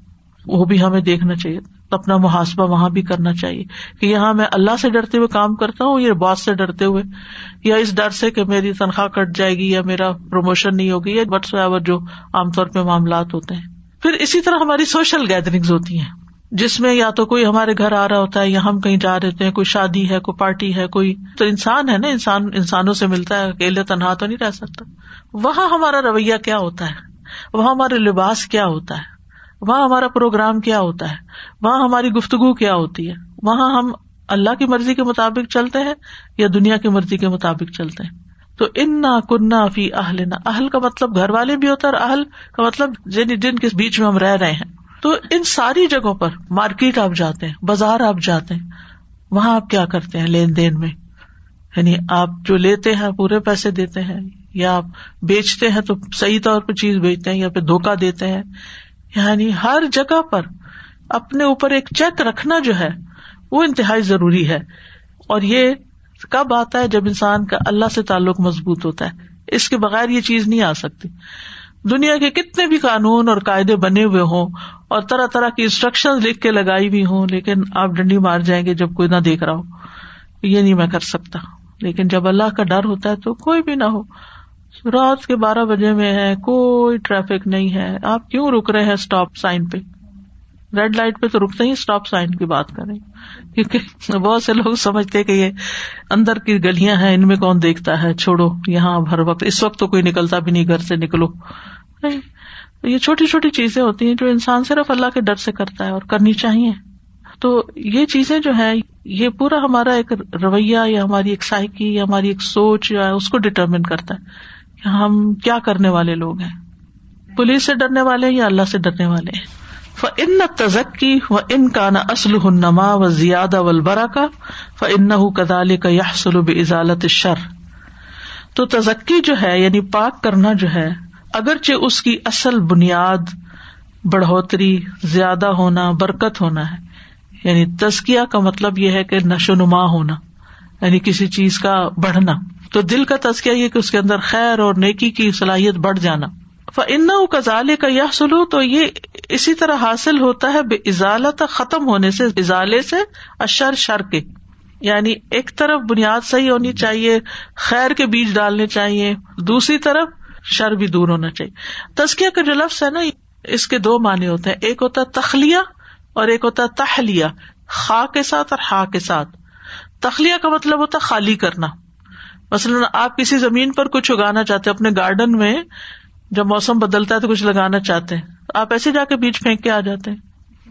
وہ بھی ہمیں دیکھنا چاہیے۔ اپنا محاسبہ وہاں بھی کرنا چاہیے کہ یہاں میں اللہ سے ڈرتے ہوئے کام کرتا ہوں یا باس سے ڈرتے ہوئے یا اس ڈر سے کہ میری تنخواہ کٹ جائے گی یا میرا پروموشن نہیں ہوگی یا وٹس ایور جو عام طور پہ معاملات ہوتے ہیں۔ پھر اسی طرح ہماری سوشل گیدرنگ ہوتی ہیں، جس میں یا تو کوئی ہمارے گھر آ رہا ہوتا ہے یا ہم کہیں جا رہے ہیں، کوئی شادی ہے، کوئی پارٹی ہے، کوئی تو انسان ہے نا، انسان، انسانوں سے ملتا ہے، اکیلے تنہا تو نہیں رہ سکتا۔ وہاں ہمارا رویہ کیا ہوتا ہے؟ وہاں ہمارے لباس کیا ہوتا ہے؟ وہاں ہمارا پروگرام کیا ہوتا ہے؟ وہاں ہماری گفتگو کیا ہوتی ہے؟ وہاں ہم اللہ کی مرضی کے مطابق چلتے ہیں یا دنیا کی مرضی کے مطابق چلتے ہیں؟ تو ان نہ کنہ فی اہل نہ اہل کا مطلب گھر والے بھی ہوتا ہے اور اہل کا مطلب جن جن کے بیچ میں ہم رہ رہے ہیں۔ تو ان ساری جگہوں پر مارکیٹ آپ جاتے ہیں، بازار آپ جاتے ہیں، وہاں آپ کیا کرتے ہیں لین دین میں؟ یعنی آپ جو لیتے ہیں، پورے پیسے دیتے ہیں، یا آپ بیچتے ہیں تو صحیح طور پہ چیز بیچتے ہیں یا پھر دھوکا دیتے ہیں۔ یعنی ہر جگہ پر اپنے اوپر ایک چیک رکھنا جو ہے، وہ انتہائی ضروری ہے۔ اور یہ کب آتا ہے؟ جب انسان کا اللہ سے تعلق مضبوط ہوتا ہے۔ اس کے بغیر یہ چیز نہیں آ سکتی۔ دنیا کے کتنے بھی قانون اور قاعدے بنے ہوئے ہوں اور طرح طرح کی انسٹرکشن لکھ کے لگائی ہوئی ہوں، لیکن آپ ڈنڈی مار جائیں گے جب کوئی نہ دیکھ رہا ہو۔ یہ نہیں میں کر سکتا۔ لیکن جب اللہ کا ڈر ہوتا ہے تو کوئی بھی نہ ہو۔ رات کے بارہ بجے میں ہے، کوئی ٹریفک نہیں ہے۔ آپ کیوں رک رہے ہیں اسٹاپ سائن پہ؟ ریڈ لائٹ پہ تو رکتے ہی اسٹاپ سائن کی بات کریں کیونکہ بہت سے لوگ سمجھتے کہ یہ اندر کی گلیاں ہیں، ان میں کون دیکھتا ہے؟ چھوڑو، یہاں ہر وقت، اس وقت تو کوئی نکلتا بھی نہیں، گھر سے نکلو۔ یہ چھوٹی چھوٹی چیزیں ہوتی ہیں جو انسان صرف اللہ کے ڈر سے کرتا ہے اور کرنی چاہیے۔ تو یہ چیزیں جو ہے یہ پورا ہمارا ایک رویہ یا ہماری ایک سائیکی یا ہماری ایک سوچ جو ہے اس کو ڈٹرمن کرتا ہے۔ ہم کیا کرنے والے لوگ ہیں؟ پولیس سے ڈرنے والے یا اللہ سے ڈرنے والے؟ ہیں ان تزکی و ان کا نہ اسلح نما و زیادہ ولبرا کا ف ان کدال کا یہ سلوب ازالت شر تو تزکی جو ہے یعنی پاک کرنا جو ہے، اگرچہ اس کی اصل بنیاد بڑھوتری، زیادہ ہونا، برکت ہونا ہے یعنی تزکیا کا مطلب یہ ہے کہ نشو نما ہونا یعنی کسی چیز کا بڑھنا۔ تو دل کا تزکیا یہ کہ اس کے اندر خیر اور نیکی کی صلاحیت بڑھ جانا۔ ان کزالے کا یہ سلو تو یہ اسی طرح حاصل ہوتا ہے بے ازالت ختم ہونے سے، ازالے سے اشر شر کے۔ یعنی ایک طرف بنیاد صحیح ہونی چاہیے، خیر کے بیج ڈالنے چاہیے، دوسری طرف شر بھی دور ہونا چاہیے۔ تسکیہ کا جو لفظ ہے نا، اس کے دو معنی ہوتے ہیں۔ ایک ہوتا ہے تخلیہ اور ایک ہوتا ہے تہلیہ خا کے ساتھ اور ہا کے ساتھ۔ تخلیہ کا مطلب ہوتا ہے خالی کرنا۔ مثلاً آپ کسی زمین پر کچھ اگانا چاہتے اپنے گارڈن میں جب موسم بدلتا ہے تو کچھ لگانا چاہتے ہیں۔ آپ ایسے جا کے بیچ پھینک کے آ جاتے ہیں۔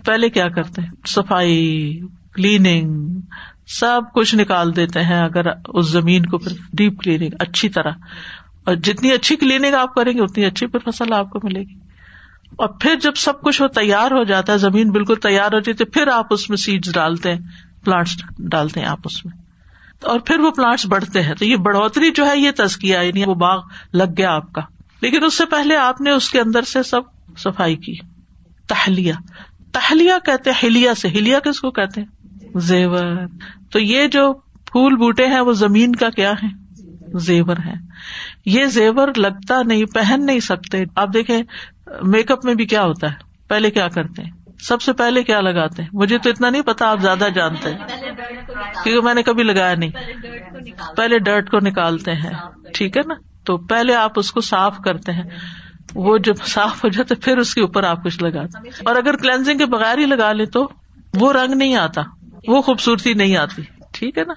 پہلے کیا کرتے ہیں؟ صفائی کلیننگ سب کچھ نکال دیتے ہیں اگر اس زمین کو پھر ڈیپ کلیننگ اچھی طرح۔ اور جتنی اچھی کلیننگ آپ کریں گے، اتنی اچھی پھر فصل آپ کو ملے گی۔ اور پھر جب سب کچھ وہ تیار ہو جاتا ہے، زمین بالکل تیار ہو جاتی ہے، پھر آپ اس میں سیڈ ڈالتے ہیں پلانٹس ڈالتے ہیں آپ اس میں۔ اور پھر وہ پلانٹس بڑھتے ہیں۔ تو یہ بڑھوتری جو ہے، یہ تزکیا یعنی وہ باغ لگ گیا آپ کا۔ لیکن اس سے پہلے آپ نے اس کے اندر سے سب صفائی کی۔ تہلیہ تہلیہ کہتے ہیں ہلیا سے۔ ہلیا کس کو کہتے ہیں؟ زیور۔ تو یہ جو پھول بوٹے ہیں، وہ زمین کا کیا ہے؟ زیور ہے یہ زیور لگتا نہیں، پہن نہیں سکتے۔ آپ دیکھیں، میک اپ میں بھی کیا ہوتا ہے؟ پہلے کیا کرتے ہیں؟ سب سے پہلے کیا لگاتے ہیں؟ مجھے تو اتنا نہیں پتا، آپ زیادہ جانتے ہیں۔ کیونکہ میں نے کبھی لگایا نہیں۔ پہلے ڈرٹ کو نکالتے ہیں۔ ٹھیک ہے نا؟ تو پہلے آپ اس کو صاف کرتے ہیں۔ وہ جب صاف ہو جاتے پھر اس کے اوپر آپ کچھ لگاتے اور اگر کلینزنگ کے بغیر ہی لگا لے تو وہ رنگ نہیں آتا۔ وہ خوبصورتی نہیں آتی۔ ٹھیک ہے نا؟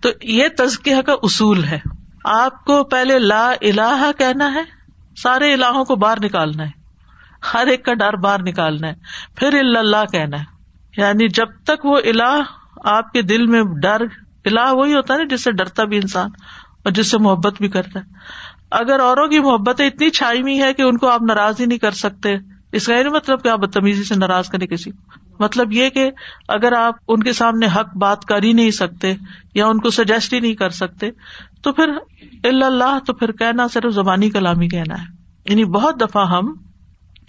تو یہ تزکیہ کا اصول ہے۔ آپ کو پہلے لا الہ کہنا ہے، سارے الہوں کو باہر نکالنا ہے۔ ہر ایک کا ڈر باہر نکالنا ہے۔ پھر اللہ کہنا ہے۔ یعنی جب تک وہ الہ آپ کے دل میں ڈر، الہ وہی ہوتا ہے نا جس سے ڈرتا بھی انسان اور جس سے محبت بھی کرتا ہے۔ اگر اوروں کی محبت اتنی چھائی ہوئی ہے کہ ان کو آپ ناراض ہی نہیں کر سکتے۔ اس کا یہ مطلب کہ آپ بدتمیزی سے ناراض کریں کسی کو۔ مطلب یہ کہ اگر آپ ان کے سامنے حق بات کر ہی نہیں سکتے یا ان کو سجیسٹ ہی نہیں کر سکتے، تو پھر اللہ تو پھر کہنا صرف زبانی کلامی کہنا ہے۔ یعنی بہت دفعہ ہم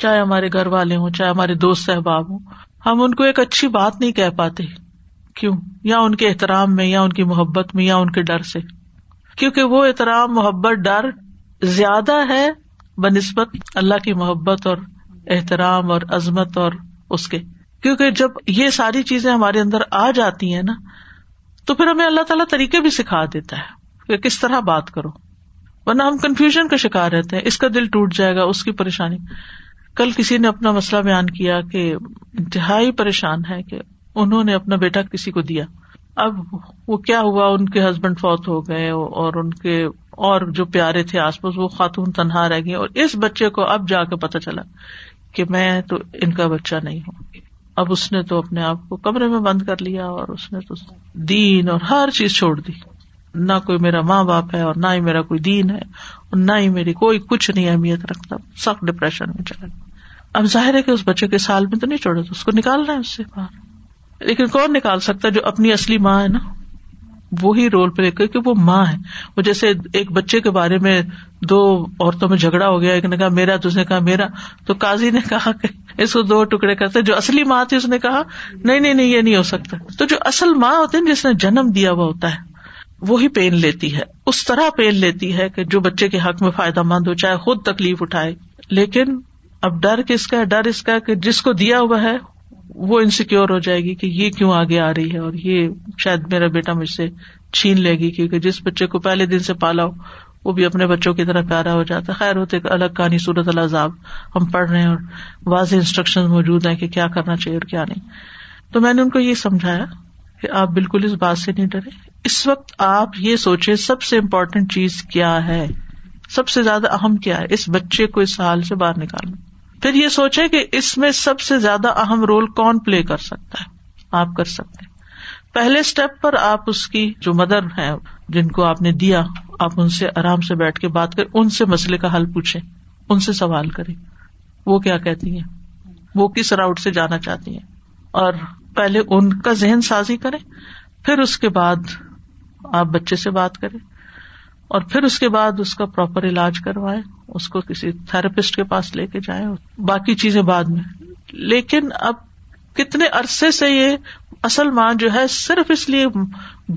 چاہے ہمارے گھر والے ہوں، چاہے ہمارے دوست احباب ہوں، ہم ان کو ایک اچھی بات نہیں کہہ پاتے۔ کیوں؟ یا ان کے احترام میں، یا ان کی محبت میں، یا ان کے ڈر سے۔ کیونکہ وہ احترام، محبت، ڈر زیادہ ہے بہ نسبت اللہ کی محبت اور احترام اور عظمت اور اس کے۔ کیونکہ جب یہ ساری چیزیں ہمارے اندر آ جاتی ہیں نا، تو پھر ہمیں اللہ تعالیٰ طریقے بھی سکھا دیتا ہے کہ کس طرح بات کرو۔ ورنہ ہم کنفیوژن کا شکار رہتے ہیں، اس کا دل ٹوٹ جائے گا، اس کی پریشانی۔ کل کسی نے اپنا مسئلہ بیان کیا کہ انتہائی پریشان ہے کہ انہوں نے اپنا بیٹا کسی کو دیا۔ اب وہ کیا ہوا؟ ان کے ہسبینڈ فوت ہو گئے اور ان کے اور جو پیارے تھے آس پاس، وہ خاتون تنہا رہ گئی اور اس بچے کو اب جا کے پتا چلا کہ میں تو ان کا بچہ نہیں ہوں۔ اب اس نے تو اپنے آپ کو کمرے میں بند کر لیا اور اس نے تو دین اور ہر چیز چھوڑ دی۔ نہ کوئی میرا ماں باپ ہے اور نہ ہی میرا کوئی دین ہے اور نہ ہی میری کوئی کچھ نہیں اہمیت رکھتا۔ سخت ڈپریشن میں چلا اب ظاہر ہے کہ اس بچے کے سال میں تو نہیں چھوڑا اس کو نکالنا ہے اس سے باہر۔ لیکن کون نکال سکتا جو اپنی اصلی ماں ہے نا؟ وہی رول پلے کر وہ ماں ہے۔ وہ جیسے ایک بچے کے بارے میں دو عورتوں میں جھگڑا ہو گیا، ایک نے کہا میرا، تو اس نے کہا میرا۔ تو قاضی نے کہا کہ اس کو دو ٹکڑے کرتے، جو اصلی ماں تھی اس نے کہا، نہیں نہیں نہیں، یہ نہیں ہو سکتا۔ تو جو اصل ماں ہوتے ہیں جس نے جنم دیا ہوا ہوتا ہے وہی پین لیتی ہے۔ اس طرح پین لیتی ہے کہ جو بچے کے حق میں فائدہ مند ہو، چاہے خود تکلیف اٹھائے۔ لیکن اب ڈر کس کا ہے؟ ڈر اس کا کہ جس کو دیا ہوا ہے، وہ انسیکیور ہو جائے گی کہ یہ کیوں آگے آ رہی ہے اور یہ شاید میرا بیٹا مجھ سے چھین لے گی کیونکہ جس بچے کو پہلے دن سے پالا ہو، وہ بھی اپنے بچوں کی طرح پیارا ہو جاتا۔ ہے خیر ہوتے الگ کہانی صورت الزاب ہم پڑھ رہے ہیں اور واضح انسٹرکشن موجود ہیں کہ کیا کرنا چاہیے اور کیا نہیں۔ تو میں نے ان کو یہ سمجھایا کہ آپ بالکل اس بات سے نہیں ڈرے۔ اس وقت آپ یہ سوچے سب سے امپورٹینٹ چیز کیا ہے؟ سب سے زیادہ اہم کیا ہے؟ اس بچے کو اس حال سے باہر نکالنا۔ پھر یہ سوچے کہ اس میں سب سے زیادہ اہم رول کون پلے کر سکتا ہے؟ آپ کر سکتے پہلے اسٹیپ پر آپ اس کی جو مدر ہے جن کو آپ نے دیا، آپ ان سے آرام سے بیٹھ کے بات کر ان سے مسئلے کا حل پوچھے ان سے سوال کرے وہ کیا کہتی ہیں؟ وہ کس راؤٹ سے جانا چاہتی ہیں؟ اور پہلے ان کا ذہن سازی کرے پھر اس کے بعد آپ بچے سے بات کریں اور پھر اس کے بعد اس کا پراپر علاج کروائے اس کو کسی تھراپسٹ کے پاس لے کے جائیں، باقی چیزیں بعد میں۔ لیکن اب کتنے عرصے سے یہ اصل ماں جو ہے صرف اس لیے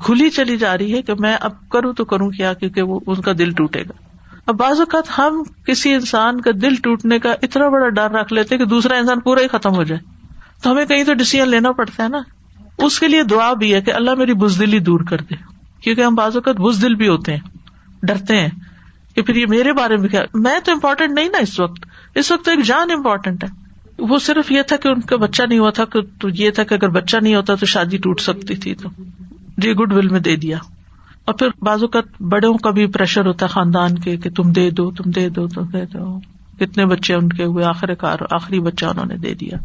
گلی چلی جا رہی ہے کہ میں اب کروں تو کروں کیا، کیونکہ وہ ان کا دل ٹوٹے گا۔ اب بعض اوقات ہم کسی انسان کا دل ٹوٹنے کا اتنا بڑا ڈر رکھ لیتے کہ دوسرا انسان پورا ہی ختم ہو جائے۔ تو ہمیں کہیں تو ڈسیزن لینا پڑتا ہے نا۔ اس کے لیے دعا بھی ہے کہ اللہ میری بزدلی دور کر دے۔ کیونکہ ہم بعض اوقات بزدل بھی ہوتے ہیں، ڈرتے ہیں کہ پھر یہ میرے بارے میں کیا؟ میں تو امپورٹینٹ نہیں نا اس وقت۔ اس وقت ایک جان امپورٹینٹ ہے۔ وہ صرف یہ تھا کہ ان کا بچہ نہیں ہوا تھا تو یہ تھا کہ اگر بچہ نہیں ہوتا تو شادی ٹوٹ سکتی تھی تو۔ جی گڈ ول میں دے دیا۔ اور پھر بازو کا بڑوں کا بھی پریشر ہوتا ہے خاندان کے کہ تم دے دو، تم دے دو، تم دے دو۔ کتنے بچے ان کے ہوئے آخر کار آخری بچہ انہوں نے دے دیا۔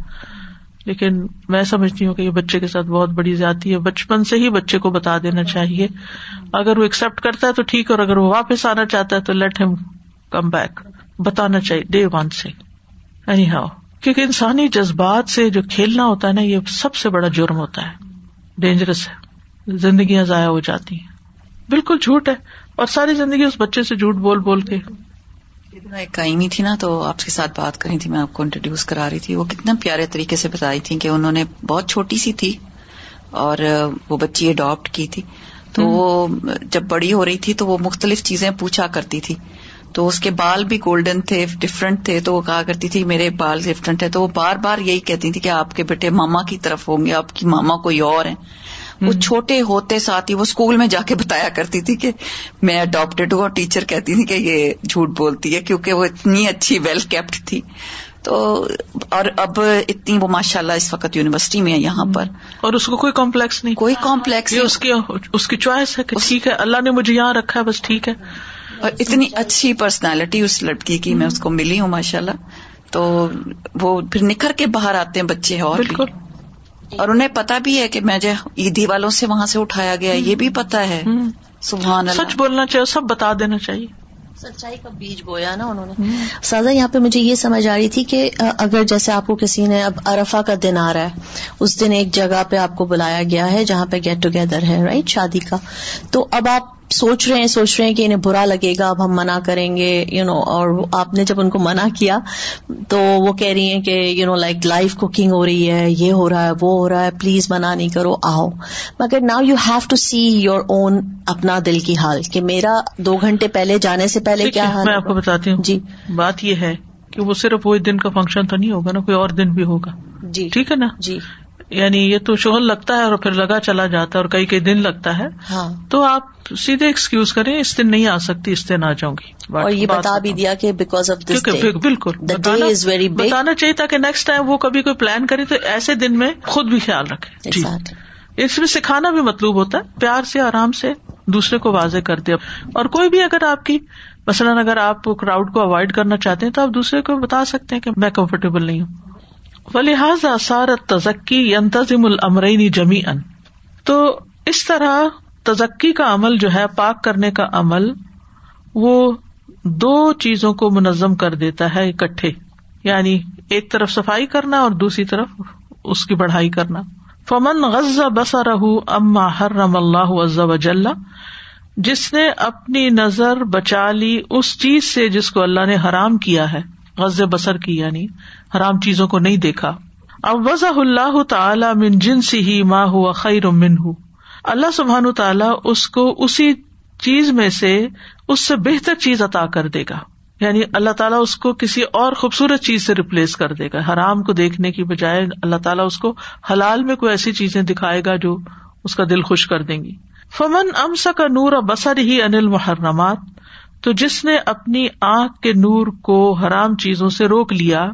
لیکن میں سمجھتی ہوں کہ یہ بچے کے ساتھ بہت بڑی زیادتی ہے۔ بچپن سے ہی بچے کو بتا دینا چاہیے۔ اگر وہ ایکسپٹ کرتا ہے تو ٹھیک اور اگر وہ واپس آنا چاہتا ہے تو لیٹ ہم کم بیک بتانا چاہیے ڈے ون سے۔ اینی ہاؤ کیونکہ انسانی جذبات سے جو کھیلنا ہوتا ہے نا، یہ سب سے بڑا جرم ہوتا ہے۔ ڈینجرس ہے۔ زندگیاں ضائع ہو جاتی ہیں۔ بالکل جھوٹ ہے۔ اور ساری زندگی اس بچے سے جھوٹ بول بول کے۔ ایک کائمی تھی نا تو آپ کے ساتھ بات کری تھی میں آپ کو انٹروڈیوس کرا رہی تھی۔ وہ کتنا پیارے طریقے سے بتائی تھی کہ انہوں نے بہت چھوٹی سی تھی اور وہ بچی اڈاپٹ کی تھی۔ تو وہ جب بڑی ہو رہی تھی تو وہ مختلف چیزیں پوچھا کرتی تھی۔ تو اس کے بال بھی گولڈن تھے ڈفرنٹ تھے۔ تو وہ کہا کرتی تھی میرے بال ڈفرنٹ ہے تو وہ بار بار یہی کہتی تھی کہ آپ کے بیٹے ماما کی طرف ہوں گے آپ کی ماما کوئی اور ہیں۔ وہ چھوٹے ہوتے ساتھ ہی وہ اسکول میں جا کے بتایا کرتی تھی کہ میں اڈاپٹیڈ ہوں اور ٹیچر کہتی تھی کہ یہ جھوٹ بولتی ہے کیونکہ وہ اتنی اچھی ویل کیپڈ تھی۔ تو اور اب اتنی وہ ماشاء اللہ اس وقت یونیورسٹی میں ہے یہاں پر۔ اور اس کو کوئی کمپلیکس نہیں۔ کوئی کمپلیکس اس کی اس کی چوائس ہے کہ ٹھیک ہے اللہ نے مجھے یہاں رکھا ہے بس ٹھیک ہے۔ اور اتنی اچھی پرسنالٹی اس لڑکی کی میں اس کو ملی ہوں ماشاء اللہ تو وہ پھر نکھر کے باہر آتے ہیں بچے اور بالکل۔ اور انہیں پتا بھی ہے کہ میں جو عیدی والوں سے وہاں سے اٹھایا گیا یہ بھی پتا ہے۔ سبحان اللہ۔ سچ بولنا چاہیے سب بتا دینا چاہیے۔ سچائی کا بیج بویا نا انہوں نے۔ سازا یہاں پہ مجھے یہ سمجھ آ رہی تھی کہ اگر جیسے آپ کو کسی نے اب ارفا کا دن آ رہا ہے اس دن ایک جگہ پہ آپ کو بلایا گیا ہے جہاں پہ گیٹ ٹوگیدر ہے رائٹ شادی کا۔ تو اب آپ سوچ رہے ہیں سوچ رہے ہیں کہ انہیں برا لگے گا اب ہم منع کریں گے یو نو اور آپ نے جب ان کو منع کیا تو وہ کہہ رہی ہیں کہ you know like life cooking ہو رہی ہے یہ ہو رہا ہے وہ ہو رہا ہے پلیز منع نہیں کرو آؤ۔ مگر now you have to see your own اپنا دل کی حال کہ میرا دو گھنٹے پہلے جانے سے پہلے کیا حال میں آپ کو بتاتی ہوں۔ جی۔ بات یہ ہے کہ وہ صرف وہی دن کا فنکشن تو نہیں ہوگا نا کوئی اور دن بھی ہوگا۔ جی۔ ٹھیک ہے نا؟ جی۔ یعنی یہ تو شغل لگتا ہے اور پھر لگا چلا جاتا ہے اور کئی کئی دن لگتا ہے ہاں۔ تو آپ سیدھے ایکسکیوز کریں اس دن نہیں آ سکتی اس دن آ جاؤں گی۔ اور یہ بتا بھی دیا کہ بیکاز آف بالکل بتانا چاہیے تھا کہ نیکسٹ ٹائم وہ کبھی کوئی پلان کرے تو ایسے دن میں خود بھی خیال رکھے۔ جی۔ اس میں سکھانا بھی مطلوب ہوتا ہے پیار سے آرام سے دوسرے کو واضح کر دیا۔ اور کوئی بھی اگر آپ کی مثلاً اگر آپ کراؤڈ کو اوائڈ کرنا چاہتے ہیں تو آپ دوسرے کو بتا سکتے ہیں کہ میں کمفرٹیبل نہیں ہوں۔ لہٰذا سارت تزکی ینتظم المرینی جمی ان تو اس طرح تزکی کا عمل جو ہے، پاک کرنے کا عمل، وہ دو چیزوں کو منظم کر دیتا ہے اکٹھے۔ یعنی ایک طرف صفائی کرنا اور دوسری طرف اس کی بڑھائی کرنا۔ فمن غز بسا رہ اما حرم اللہ عز وجل، جس نے اپنی نظر بچا لی اس چیز سے جس کو اللہ نے حرام کیا ہے۔ غز بسر کی یعنی حرام چیزوں کو نہیں دیکھا۔ اب وضاح اللہ تعالی من جن سی ہی ماں ہوا خیر من ہوں اللہ سبحان تعالیٰ اس کو اسی چیز میں سے اس سے بہتر چیز عطا کر دے گا۔ یعنی اللہ تعالیٰ اس کو کسی اور خوبصورت چیز سے ریپلیس کر دے گا۔ حرام کو دیکھنے کی بجائے اللہ تعالیٰ اس کو حلال میں کوئی ایسی چیزیں دکھائے گا جو اس کا دل خوش کر دیں گی۔ فمن امس کا نور بسر ہی انل محرمات تو جس نے اپنی آنکھ کے نور کو حرام چیزوں سے روک لیا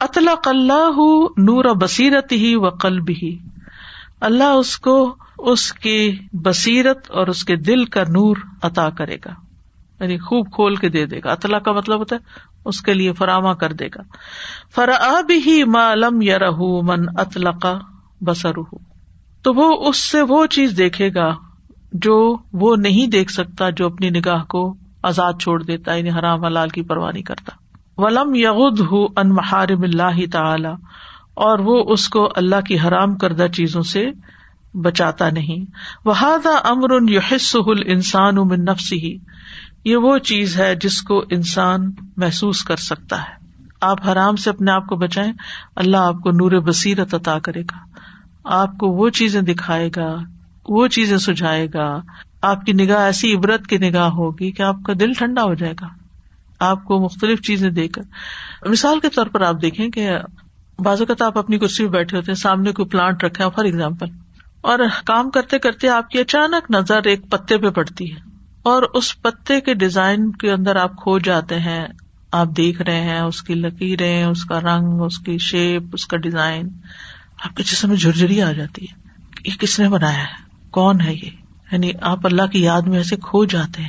اطلاق اللہ نور بصیرت ہی و قلب ہی اللہ اس کو اس کی بصیرت اور اس کے دل کا نور عطا کرے گا۔ یعنی خوب کھول کے دے دے گا۔ اطلاع کا مطلب ہوتا ہے، اس کے لیے فراما کر دے گا۔ فرا بھی معلوم یا رہ من اطلاق بسر تو وہ اس سے وہ چیز دیکھے گا جو وہ نہیں دیکھ سکتا جو اپنی نگاہ کو آزاد چھوڑ دیتا یعنی حرام حلال کی پرواہ نہیں کرتا۔ ولم یغد ہُ ان محارم اللہ تعالی، اور وہ اس کو اللہ کی حرام کردہ چیزوں سے بچاتا نہیں۔ وہ امر یحس انسان من نفس ہی یہ وہ چیز ہے جس کو انسان محسوس کر سکتا ہے۔ آپ حرام سے اپنے آپ کو بچائیں، اللہ آپ کو نور بصیرت عطا کرے گا۔ آپ کو وہ چیزیں دکھائے گا، وہ چیزیں سجھائے گا۔ آپ کی نگاہ ایسی عبرت کی نگاہ ہوگی کہ آپ کا دل ٹھنڈا ہو جائے گا۔ آپ کو مختلف چیزیں دے کر۔ مثال کے طور پر آپ دیکھیں کہ بعض اوقات آپ اپنی کرسی میں بیٹھے ہوتے ہیں، سامنے کوئی پلانٹ رکھے فار ایگزامپل اور کام کرتے کرتے آپ کی اچانک نظر ایک پتے پہ پڑتی ہے۔ اور اس پتے کے ڈیزائن کے اندر آپ کھو جاتے ہیں۔ آپ دیکھ رہے ہیں، اس کی لکیریں، اس کا رنگ، اس کی شیپ اس کا ڈیزائن آپ کے جسم میں جھرجری آ جاتی ہے یہ کس نے بنایا ہے؟ کون ہے یہ؟ یعنی آپ اللہ کی یاد میں ایسے کھو جاتے ہیں۔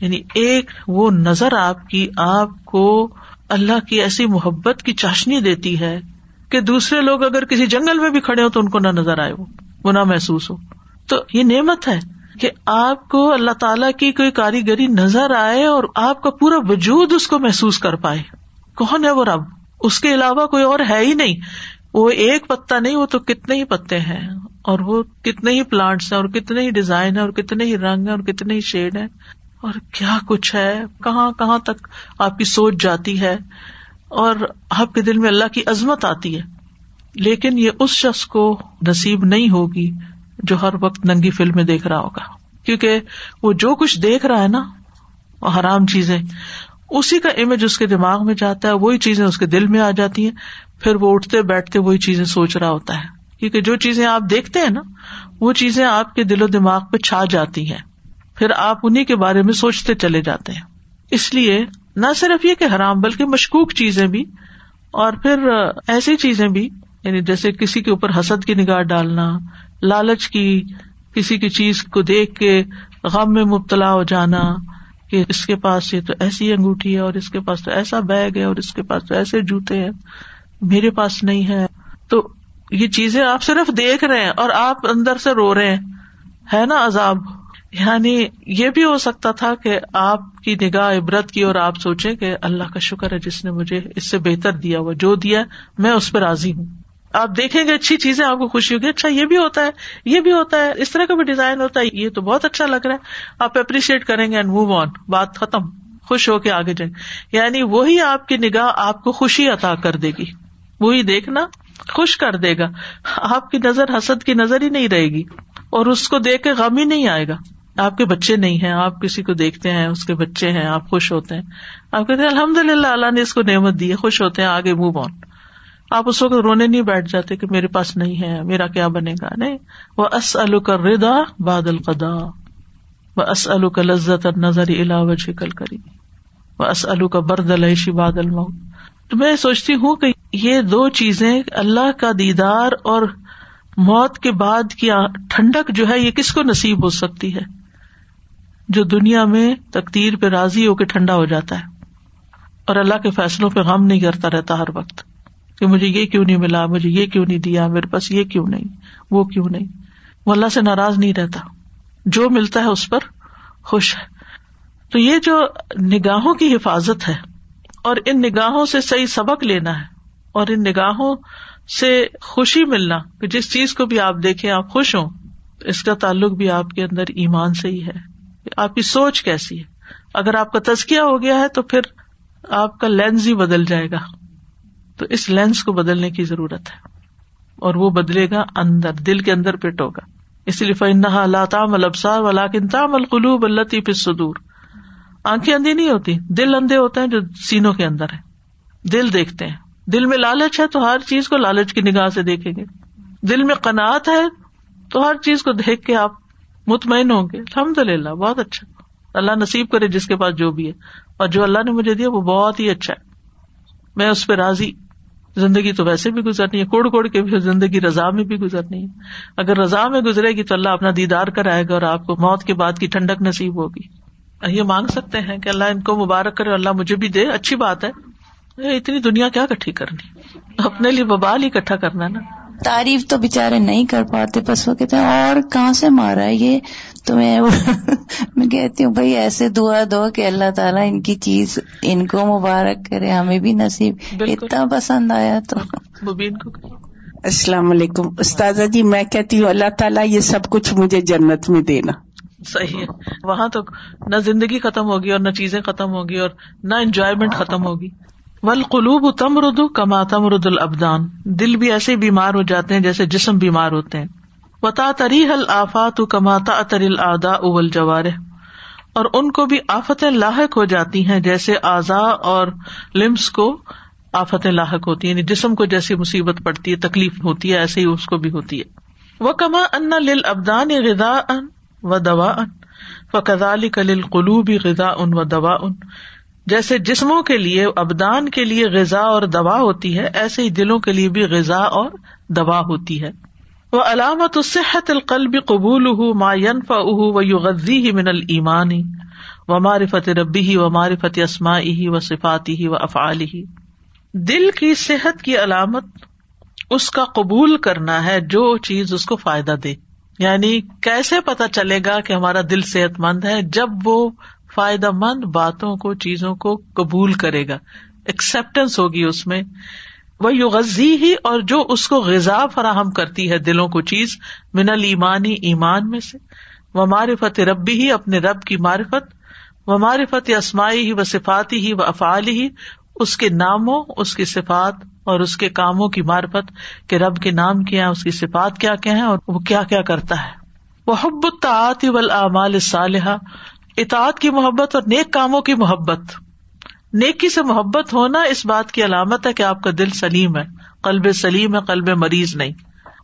یعنی ایک وہ نظر آپ کی، آپ کو اللہ کی ایسی محبت کی چاشنی دیتی ہے کہ دوسرے لوگ اگر کسی جنگل میں بھی کھڑے ہو تو ان کو نہ نظر آئے وہ وہ نہ محسوس ہو۔ تو یہ نعمت ہے کہ آپ کو اللہ تعالیٰ کی کوئی کاریگری نظر آئے اور آپ کا پورا وجود اس کو محسوس کر پائے۔ کون ہے وہ رب؟ اس کے علاوہ کوئی اور ہے ہی نہیں۔ وہ ایک پتا نہیں، وہ تو کتنے ہی پتے ہیں، اور وہ کتنے ہی پلانٹس ہیں، اور کتنے ہی ڈیزائن ہے اور کتنے ہی رنگ ہے اور کتنے ہی شیڈ ہے اور کیا کچھ ہے؟ کہاں کہاں تک آپ کی سوچ جاتی ہے؟ اور آپ کے دل میں اللہ کی عظمت آتی ہے۔ لیکن یہ اس شخص کو نصیب نہیں ہوگی جو ہر وقت ننگی فلم دیکھ رہا ہوگا۔ کیونکہ وہ جو کچھ دیکھ رہا ہے نا، وہ حرام چیزیں۔ اسی کا امیج اس کے دماغ میں جاتا ہے، وہی چیزیں اس کے دل میں آ جاتی ہیں، پھر وہ اٹھتے بیٹھتے وہی چیزیں سوچ رہا ہوتا ہے۔ کیونکہ جو چیزیں آپ دیکھتے ہیں نا، وہ چیزیں آپ کے دل و دماغ پہ چھا جاتی ہیں۔ پھر آپ انہیں کے بارے میں سوچتے چلے جاتے ہیں۔ اس لیے نہ صرف یہ کہ حرام، بلکہ مشکوک چیزیں بھی، اور پھر ایسی چیزیں بھی یعنی جیسے کسی کے اوپر حسد کی نگاہ ڈالنا، لالچ کی کسی کی چیز کو دیکھ کے غم میں مبتلا ہو جانا کہ اس کے پاس یہ تو ایسی انگوٹھی ہے اور اس کے پاس تو ایسا بیگ ہے اور اس کے پاس تو ایسے جوتے ہیں، میرے پاس نہیں ہے۔ تو یہ چیزیں آپ صرف دیکھ رہے ہیں اور آپ اندر سے رو رہے ہیں۔ ہے نا عذاب؟ یعنی یہ بھی ہو سکتا تھا کہ آپ کی نگاہ عبرت کی اور آپ سوچے کہ اللہ کا شکر ہے جس نے مجھے اس سے بہتر دیا ہوا، جو دیا میں اس پہ راضی ہوں۔ آپ دیکھیں گے اچھی چیزیں، آپ کو خوشی ہوگی۔ اچھا یہ بھی ہوتا ہے، یہ بھی ہوتا ہے۔ اس طرح کا بھی ڈیزائن ہوتا ہے۔ یہ تو بہت اچھا لگ رہا ہے۔ آپ اپریشیٹ کریں گے اینڈ موو آن بات ختم۔ خوش ہو کے آگے جائیں۔ یعنی وہی آپ کی نگاہ آپ کو خوشی عطا کر دے گی۔ وہی دیکھنا خوش کر دے گا۔ آپ کی نظر حسد کی نظر ہی نہیں رہے گی۔ اور اس کو دیکھ کے غم ہی نہیں آئے گا۔ آپ کے بچے نہیں ہیں۔ آپ کسی کو دیکھتے ہیں، اس کے بچے ہیں، آپ خوش ہوتے ہیں۔ آپ کہتے ہیں الحمد للہ اللہ نے اس کو نعمت دی ہے، خوش ہوتے ہیں، آگے منہ آن آپ اس وقت رونے نہیں بیٹھ جاتے کہ میرے پاس نہیں ہے، میرا کیا بنے گا؟ نہیں۔ وہ اس کا ردا بادل قدا وہ اس کا لذت نظر الا وجہ کل کری وہ اس کا برد الحشی بادل مئو تو میں سوچتی ہوں کہ یہ دو چیزیں اللہ کا دیدار اور موت کے بعد کی ٹھنڈک جو ہے، یہ کس کو نصیب ہو سکتی ہے؟ جو دنیا میں تقدیر پہ راضی ہو کے ٹھنڈا ہو جاتا ہے۔ اور اللہ کے فیصلوں پہ غم نہیں کرتا رہتا ہر وقت۔ کہ مجھے یہ کیوں نہیں ملا، مجھے یہ کیوں نہیں دیا، میرے پاس یہ کیوں نہیں، وہ کیوں نہیں۔ وہ اللہ سے ناراض نہیں رہتا۔ جو ملتا ہے اس پر خوش ہے۔ تو یہ جو نگاہوں کی حفاظت ہے اور ان نگاہوں سے صحیح سبق لینا ہے اور ان نگاہوں سے خوشی ملنا کہ جس چیز کو بھی آپ دیکھیں آپ خوش ہوں، اس کا تعلق بھی آپ کے اندر ایمان سے ہی ہے۔ آپ کی سوچ کیسی ہے؟ اگر آپ کا تزکیا ہو گیا ہے تو پھر آپ کا لینس ہی بدل جائے گا۔ تو اس لینس کو بدلنے کی ضرورت ہے اور وہ بدلے گا اندر، دل کے اندر پیٹ ہوگا اس لیے فنحا اللہ تام البسار ولاکن تام القلوب اللہ پھر سدور آنکھیں اندھی نہیں ہوتی، دل اندھے ہوتے ہیں جو سینوں کے اندر ہے دل دیکھتے ہیں۔ دل میں لالچ ہے تو ہر چیز کو لالچ کی نگاہ سے دیکھیں گے۔ دل میں قناعت ہے تو ہر چیز کو دیکھ کے آپ مطمئن ہوں گے۔ الحمد للہ بہت اچھا۔ اللہ نصیب کرے جس کے پاس جو بھی ہے۔ اور جو اللہ نے مجھے دیا وہ بہت ہی اچھا ہے۔ میں اس پہ راضی۔ زندگی تو ویسے بھی گزرنی ہے، کوڑ کوڑ کے بھی زندگی رضا میں بھی گزرنی ہے۔ اگر رضا میں گزرے گی تو اللہ اپنا دیدار کرائے گا اور آپ کو موت کے بعد کی ٹھنڈک نصیب ہوگی۔ یہ مانگ سکتے ہیں کہ اللہ ان کو مبارک کرے اللہ مجھے بھی دے۔ اچھی بات ہے۔ اتنی دنیا کیا کٹھی کرنی؟ اپنے لیے ببال ہی اکٹھا کرنا نا۔ تعریف تو بےچارے نہیں کر پاتے بس وہ کہتے ہیں، اور کہاں سے مارا ہے یہ؟ تو میں میں کہتی ہوں بھائی ایسے دعا دو کہ اللہ تعالیٰ ان کی چیز ان کو مبارک کرے ہمیں بھی نصیب۔ اتنا پسند آیا تو۔ مبین کو۔ السلام علیکم۔ استاذہ جی میں کہتی ہوں اللہ تعالیٰ یہ سب کچھ مجھے جنت میں دینا۔ صحیح ہے۔ وہاں تو نہ زندگی ختم ہوگی اور نہ چیزیں ختم ہوگی اور نہ انجوائےمنٹ ختم ہوگی۔ ول قلوب تم ردو کما تم رد البدان دل بھی ایسے بیمار ہو جاتے ہیں جیسے جسم بیمار ہوتے ہیں۔ وتا تری حل آفات کماتا اترل آدا اول جوار اور ان کو بھی آفتیں لاحق ہو جاتی ہیں جیسے اعضا اور لمس کو آفتیں لاحق ہوتی ہیں یعنی جسم کو جیسی مصیبت پڑتی ہے، تکلیف ہوتی ہے، ایسے ہی اس کو بھی ہوتی ہے۔ وہ کما ان لل ابدان غذا ان و دوا ان و کدالی کل قلوبی غذا ان و دوا ان جیسے جسموں کے لیے ابدان کے لیے غذا اور دوا ہوتی ہے، ایسے ہی دلوں کے لیے بھی غذا اور دوا ہوتی ہے۔ وہ علامت صحت القلب قبول ما ینف اہ و یو غزی ہی من المانی و معرفت ربی ہی و معرفت اسما ہی و صفاتی ہی و افعال ہی دل کی صحت کی علامت اس کا قبول کرنا ہے، جو چیز اس کو فائدہ دے۔ یعنی کیسے پتا چلے گا کہ ہمارا دل صحت مند ہے؟ جب وہ فائدہ مند باتوں کو، چیزوں کو قبول کرے گا۔ ایکسپٹینس ہوگی اس میں۔ وہ یو غزی ہی اور جو اس کو غذا فراہم کرتی ہے دلوں کو چیز من المانی ایمان میں سے۔ وہ معرفت ربی ہی اپنے رب کی معرفت۔ و معرفت اسماعی ہی و صفاتی ہی و افعال ہی۔ اس کے ناموں، اس کی صفات اور اس کے کاموں کی معرفت کہ رب کے نام کیا اس کی صفات کیا کیا ہے اور وہ کیا کیا کرتا ہے۔ وہ حب الطاعت والآمال صالحہ اطاعت کی محبت اور نیک کاموں کی محبت۔ نیکی سے محبت ہونا اس بات کی علامت ہے کہ آپ کا دل سلیم ہے، قلب سلیم ہے، قلب مریض نہیں۔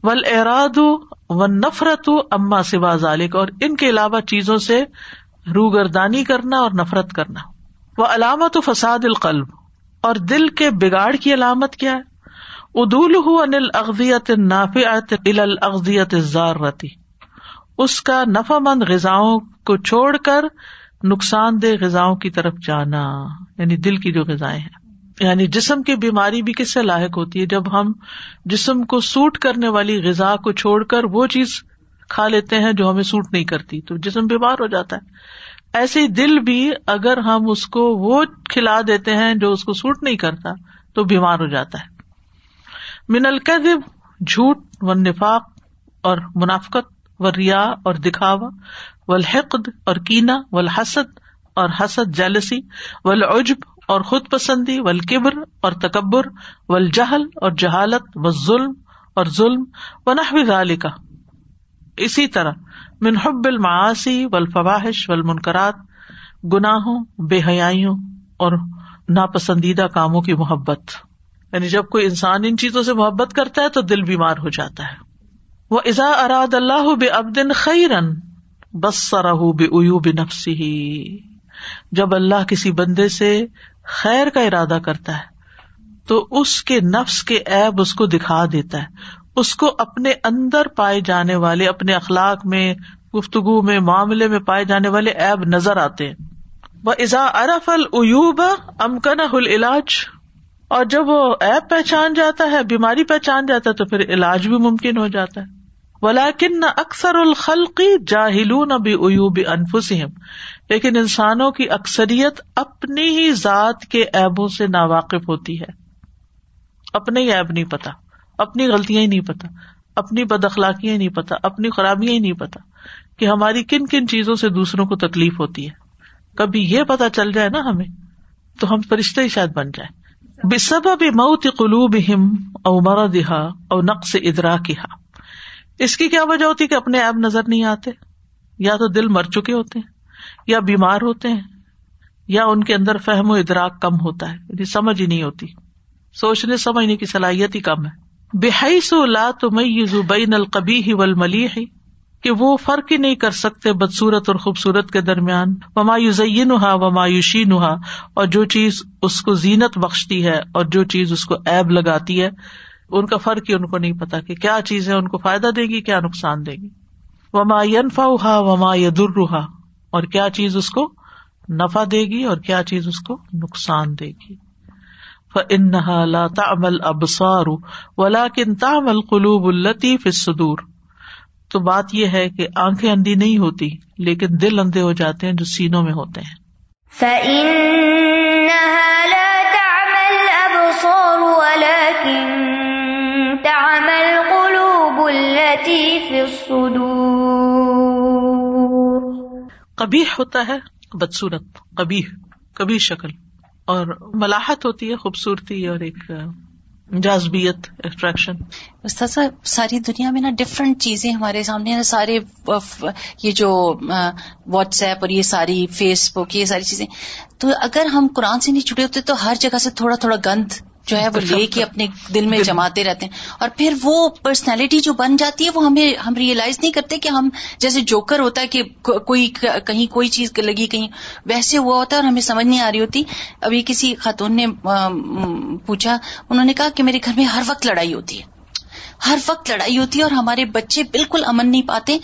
ول اراد و نفرت اما سوا ذالک اور ان کے علاوہ چیزوں سے روگردانی کرنا اور نفرت کرنا۔ وہ علامت فساد القلب، اور دل کے بگاڑ کی علامت کیا ہے؟ ادول انل اغزیت نافیات الاغذیت زارتی اس کا نفع مند غذاؤں کو چھوڑ کر نقصان دہ غذاؤں کی طرف جانا یعنی دل کی جو غذائیں ہیں۔ یعنی جسم کی بیماری بھی کس سے لاحق ہوتی ہے؟ جب ہم جسم کو سوٹ کرنے والی غذا کو چھوڑ کر وہ چیز کھا لیتے ہیں جو ہمیں سوٹ نہیں کرتی، تو جسم بیمار ہو جاتا ہے۔ ایسے ہی دل بھی اگر ہم اس کو وہ کھلا دیتے ہیں جو اس کو سوٹ نہیں کرتا، تو بیمار ہو جاتا ہے۔ من القذب جھوٹ و نفاق اور منافقت و ریا اور دکھاوا۔ و الحقد اور کینا و اور حسد جیلسی و العجب اور خود پسندی و القبر اور تکبر و اور جہالت و ظلم اور ظلم و نحو اسی طرح منحب المعاسی و الفواہش و گناہوں، بے حیائیوں اور ناپسندیدہ کاموں کی محبت۔ یعنی جب کوئی انسان ان چیزوں سے محبت کرتا ہے تو دل بیمار ہو جاتا ہے۔ وہ ازا اراد اللہ بے ابدن خیرن بس سرح بے او بے نفسی جب اللہ کسی بندے سے خیر کا ارادہ کرتا ہے، تو اس کے نفس کے ایب اس کو دکھا دیتا ہے۔ اس کو اپنے اندر پائے جانے والے، اپنے اخلاق میں، گفتگو میں، معاملے میں پائے جانے والے ایب نظر آتے ہیں۔ وہ ازا ارف العیوب امکن العلاج۔ اور جب وہ ایب پہچان جاتا ہے، بیماری پہچان جاتا ہے، تو پھر علاج بھی ممکن ہو جاتا ہے۔ ولاکن نہ اکثر الخلقی جاہل نہ بھی ایوب انفسم لیکن انسانوں کی اکثریت اپنی ہی ذات کے ایبوں سے ناواقف ہوتی ہے۔ اپنے ہی ایب نہیں پتا، اپنی غلطیاں ہی نہیں پتا، اپنی بد اخلاقیاں نہیں پتا، اپنی خرابیاں ہی نہیں پتا کہ ہماری کن کن چیزوں سے دوسروں کو تکلیف ہوتی ہے۔ کبھی یہ پتا چل جائے نا ہمیں، تو ہم فرشتے ہی شاید بن جائیں۔ بے سب اب موت قلوب ہم او مرا دہا او نقص ادرا کہا اس کی کیا وجہ ہوتی کہ اپنے ایپ نظر نہیں آتے؟ یا تو دل مر چکے ہوتے ہیں، یا بیمار ہوتے ہیں، یا ان کے اندر فہم و ادراک کم ہوتا ہے یعنی سمجھ ہی نہیں ہوتی۔ سوچنے، سمجھنے کی صلاحیت ہی کم ہے۔ بےحی سو لا تمیز بین القبی ہی ول ملی ہی کہ وہ فرق ہی نہیں کر سکتے بدسورت اور خوبصورت کے درمیان۔ وما یوزین وما یوشین اور جو چیز اس کو زینت بخشتی ہے اور جو چیز اس کو ایب لگاتی ہے ان کا فرق ہی ان کو نہیں پتا کہ کیا چیز ہے ان کو فائدہ دے گی، کیا نقصان دے گی۔ وما ینفا ہا وما یدر اور کیا چیز اس کو نفع دے گی اور کیا چیز اس کو نقصان دے گی۔ فنحا لا تعمل ابسار ولا کن تامل قلوب الطیف صدور تو بات یہ ہے کہ آنکھیں اندھی نہیں ہوتی، لیکن دل اندھے ہو جاتے ہیں جو سینوں میں ہوتے ہیں۔ کبھی ہوتا ہے بدسورت کبھی کبھی شکل اور ملاحت ہوتی ہے خوبصورتی اور ایک جازبیت اٹریکشن استاذ ساری دنیا میں نا ڈفرینٹ چیزیں ہمارے سامنے نا سارے یہ جو واٹس ایپ اور یہ ساری فیس بک یہ ساری چیزیں۔ تو اگر ہم قرآن سے نہیں چھٹے ہوتے تو ہر جگہ سے تھوڑا تھوڑا گند جو ہے وہ لے کے اپنے دل میں جماتے رہتے ہیں۔ اور پھر وہ پرسنالٹی جو بن جاتی ہے وہ ہمیں ہم ریئلائز نہیں کرتے کہ ہم جیسے جوکر ہوتا ہے کہ کوئی کہیں کوئی چیز لگی کہیں۔ ویسے ہوا ہوتا ہے اور ہمیں سمجھ نہیں آ رہی ہوتی۔ ابھی کسی خاتون نے پوچھا انہوں نے کہا کہ میرے گھر میں ہر وقت لڑائی ہوتی ہے۔ ہر وقت لڑائی ہوتی ہے اور ہمارے بچے بالکل امن نہیں پاتے۔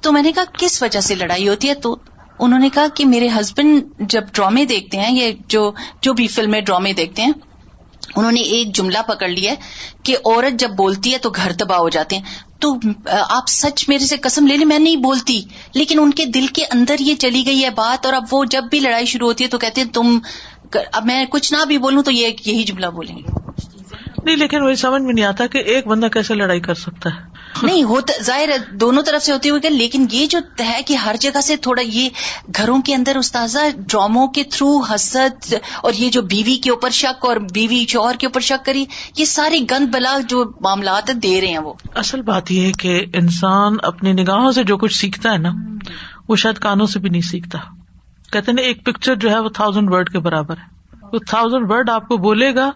تو میں نے کہا کس وجہ سے لڑائی ہوتی ہے؟ تو انہوں نے کہا کہ میرے ہسبینڈ جب ڈرامے دیکھتے ہیں یہ جو جو بھی فلمیں ڈرامے دیکھتے ہیں انہوں نے ایک جملہ پکڑ لیا کہ عورت جب بولتی ہے تو گھر تباہ ہو جاتے ہیں۔ تو آپ سچ میرے سے قسم لے لیں، میں نہیں بولتی۔ لیکن ان کے دل کے اندر یہ چلی گئی ہے بات اور اب وہ جب بھی لڑائی شروع ہوتی ہے تو کہتے ہیں، تم اب میں کچھ نہ بھی بولوں تو یہ یہی جملہ بولیں گے۔ نہیں لیکن وہی سمجھ میں نہیں آتا کہ ایک بندہ کیسے لڑائی کر سکتا ہے۔ نہیں ہوتا ظاہر دونوں طرف سے ہوتی ہوئی لیکن یہ جو ہے کہ ہر جگہ سے تھوڑا یہ گھروں کے اندر استاذہ ڈراموں کے تھرو حسد اور یہ جو بیوی کے اوپر شک اور بیوی شوہر کے اوپر شک کری یہ ساری گند بلا جو معاملات دے رہے ہیں وہ۔ اصل بات یہ ہے کہ انسان اپنی نگاہوں سے جو کچھ سیکھتا ہے نا وہ شاید کانوں سے بھی نہیں سیکھتا۔ کہتے نا ایک پکچر جو ہے وہ تھاؤزینڈ ورڈ کے برابر ہے۔ وہ تھاؤزینڈ ورڈ آپ کو بولے گا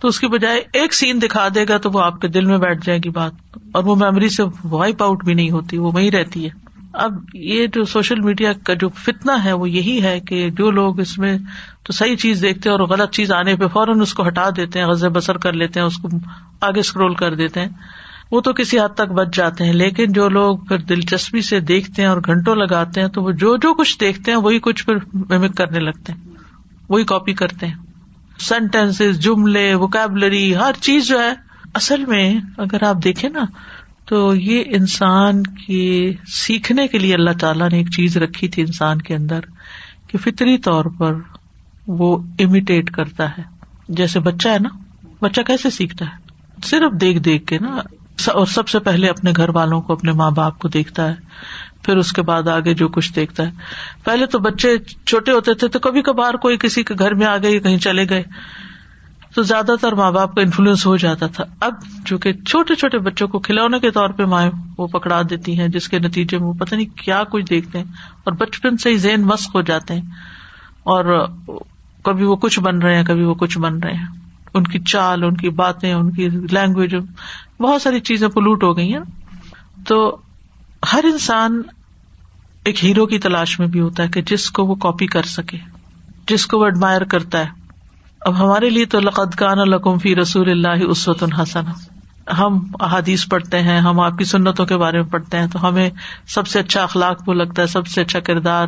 تو اس کی بجائے ایک سین دکھا دے گا تو وہ آپ کے دل میں بیٹھ جائے گی بات اور وہ میموری سے وائپ آؤٹ بھی نہیں ہوتی، وہ وہی رہتی ہے۔ اب یہ جو سوشل میڈیا کا جو فتنا ہے وہ یہی ہے کہ جو لوگ اس میں تو صحیح چیز دیکھتے ہیں اور غلط چیز آنے پہ فوراً اس کو ہٹا دیتے ہیں غز بسر کر لیتے ہیں، اس کو آگے اسکرول کر دیتے ہیں۔ وہ تو کسی حد تک بچ جاتے ہیں، لیکن جو لوگ پھر دلچسپی سے دیکھتے ہیں اور گھنٹوں لگاتے ہیں تو وہ جو جو کچھ دیکھتے ہیں وہی کچھ پھر میمک کرنے لگتے ہیں، وہی کاپی کرتے ہیں۔ سینٹینس جملے وکیبلری ہر چیز جو ہے، اصل میں اگر آپ دیکھیں نا، تو یہ انسان کی سیکھنے کے لیے اللہ تعالیٰ نے ایک چیز رکھی تھی انسان کے اندر، کہ فطری طور پر وہ امیٹیٹ کرتا ہے۔ جیسے بچہ ہے نا، بچہ کیسے سیکھتا ہے؟ صرف دیکھ دیکھ کے نا، اور سب سے پہلے اپنے گھر والوں کو، اپنے ماں باپ کو دیکھتا ہے۔ پھر اس کے بعد آگے جو کچھ دیکھتا ہے۔ پہلے تو بچے چھوٹے ہوتے تھے تو کبھی کبھار کوئی کسی کے گھر میں آ گئے کہیں چلے گئے تو زیادہ تر ماں باپ کا انفلوئنس ہو جاتا تھا۔ اب جو کہ چھوٹے چھوٹے بچوں کو کھلونے کے طور پہ مائیں وہ پکڑا دیتی ہیں، جس کے نتیجے میں وہ پتہ نہیں کیا کچھ دیکھتے ہیں اور بچپن سے ہی زین مسق ہو جاتے ہیں۔ اور کبھی وہ کچھ بن رہے ہیں، کبھی وہ کچھ بن رہے ہیں۔ ان کی چال، ان کی باتیں، ان کی لینگویج بہت ساری چیزیں پلوٹ ہو گئی ہیں۔ تو ہر انسان ایک ہیرو کی تلاش میں بھی ہوتا ہے کہ جس کو وہ کاپی کر سکے، جس کو وہ ایڈمائر کرتا ہے۔ اب ہمارے لیے تو لقد کان القم فی رسول اللہ اسوت الحسن ہم احادیث پڑھتے ہیں، ہم آپ کی سنتوں کے بارے میں پڑھتے ہیں، تو ہمیں سب سے اچھا اخلاق وہ لگتا ہے، سب سے اچھا کردار،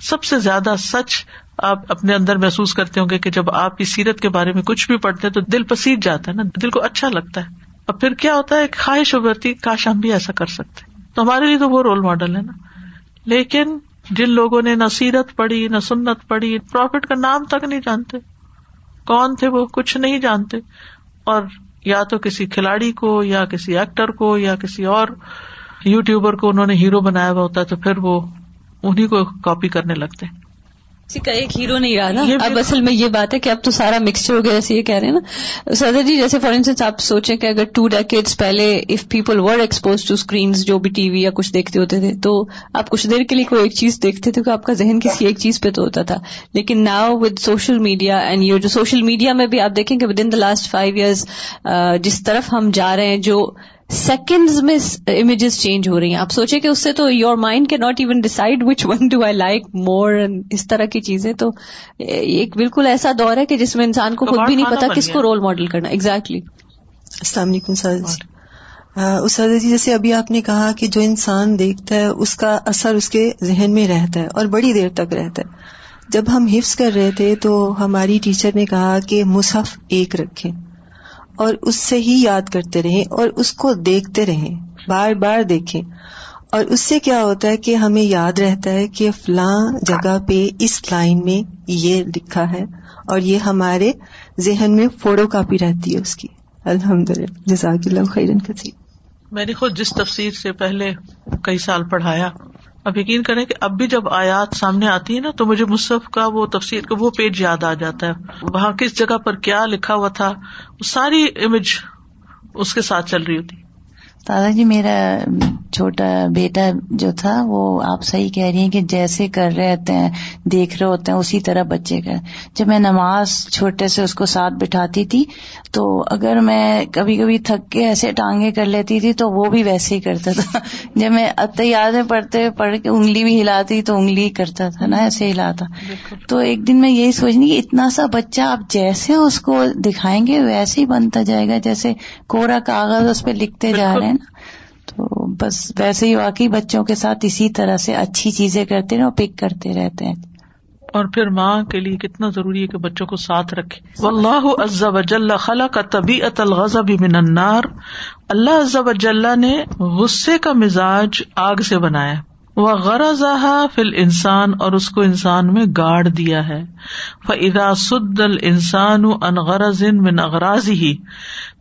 سب سے زیادہ سچ آپ اپنے اندر محسوس کرتے ہوں گے کہ جب آپ کی سیرت کے بارے میں کچھ بھی پڑھتے ہیں تو دل پسیج جاتا ہے نا، دل کو اچھا لگتا ہے۔ اب پھر کیا ہوتا ہے؟ خواہش ابھرتی، کاش ہم بھی ایسا کر سکتے۔ تو ہمارے لیے تو وہ رول ماڈل ہے نا۔ لیکن جن لوگوں نے نہ سیرت پڑھی، نہ سنت پڑھی پروفٹ کا نام تک نہیں جانتے۔ کون تھے وہ؟ کچھ نہیں جانتے۔ اور یا تو کسی کھلاڑی کو، یا کسی ایکٹر کو، یا کسی اور یو ٹیوبر کو انہوں نے ہیرو بنایا ہوا ہوتا ہے تو پھر وہ انہیں کو کاپی کرنے لگتے۔ کسی کا ایک ہیرو نہیں رہا نا؟ اب اصل میں یہ بات ہے کہ اب تو سارا مکسچر ہو گیا جیسے یہ کہہ رہے ہیں نا۔ سردر جی جیسے فار انسٹنس آپ سوچیں کہ اگر ٹو ڈیکیڈس پہلے if people were exposed to screens جو بھی ٹی وی یا کچھ دیکھتے ہوتے تھے تو آپ کچھ دیر کے لیے کوئی ایک چیز دیکھتے تھے کہ آپ کا ذہن کسی ایک چیز پہ تو ہوتا تھا۔ لیکن now with social media and you جو سوشل میڈیا میں بھی آپ دیکھیں کہ within the last five years جس طرف ہم جا رہے ہیں جو سیکنڈز میں امیجز چینج ہو رہی ہیں آپ سوچیں کہ اس سے تو یور مائنڈ کے not even decide which one do I like more اس طرح کی چیزیں تو ایک بالکل ایسا دور ہے کہ جس میں انسان کو خود بھی نہیں پتا کس کو رول ماڈل کرنا ایگزیکٹلی السلام علیکم سر اساتذہ جی جیسے ابھی آپ نے کہا کہ جو انسان دیکھتا ہے اس کا اثر اس کے ذہن میں رہتا ہے اور بڑی دیر تک رہتا ہے جب ہم حفظ کر رہے تھے تو ہماری ٹیچر نے کہا کہ مصحف ایک رکھیں اور اس سے ہی یاد کرتے رہیں اور اس کو دیکھتے رہیں بار بار دیکھیں اور اس سے کیا ہوتا ہے کہ ہمیں یاد رہتا ہے کہ فلاں جگہ پہ اس لائن میں یہ لکھا ہے اور یہ ہمارے ذہن میں فوٹو کاپی رہتی ہے اس کی۔ الحمد للہ جزاک اللہ خیرن کثیر۔ میں نے خود جس تفسیر سے پہلے کئی سال پڑھایا اب یقین کریں کہ اب بھی جب آیات سامنے آتی ہے نا، تو مجھے مصحف کا وہ تفصیل کا وہ پیج یاد آ جاتا ہے۔ وہاں کس جگہ پر کیا لکھا ہوا تھا ساری امیج اس کے ساتھ چل رہی ہوتی۔ دادا جی میرا چھوٹا بیٹا جو تھا وہ آپ صحیح کہہ رہی ہیں کہ جیسے کر رہے ہوتے ہیں دیکھ رہے ہوتے ہیں اسی طرح بچے کا۔ جب میں نماز چھوٹے سے اس کو ساتھ بٹھاتی تھی تو اگر میں کبھی کبھی تھک کے ایسے ٹانگے کر لیتی تھی تو وہ بھی ویسے ہی کرتا تھا۔ جب میں میں پڑھتے پڑھ کے انگلی بھی ہلاتی تو انگلی کرتا تھا نا ایسے ہلاتا تو ایک دن میں یہی سوچنی کہ اتنا سا بچہ آپ جیسے اس کو دکھائیں گے ویسے ہی بنتا جائے گا جیسے کوڑا کاغذ اس پہ لکھتے جا رہے ہیں۔ تو بس ویسے ہی واقعی بچوں کے ساتھ اسی طرح سے اچھی چیزیں کرتے ہیں اور پک کرتے رہتے ہیں۔ اور پھر ماں کے لیے کتنا ضروری ہے کہ بچوں کو ساتھ رکھے۔ اللہ عز وجل خلا کا طبیعت الغضب من النار۔ اللہ عز وجل نے غصے کا مزاج آگ سے بنایا۔ وہ غرض فل انسان اور اس کو انسان میں گاڑ دیا ہے۔ فضا سد ال انسان ان غرض من اغراض ہی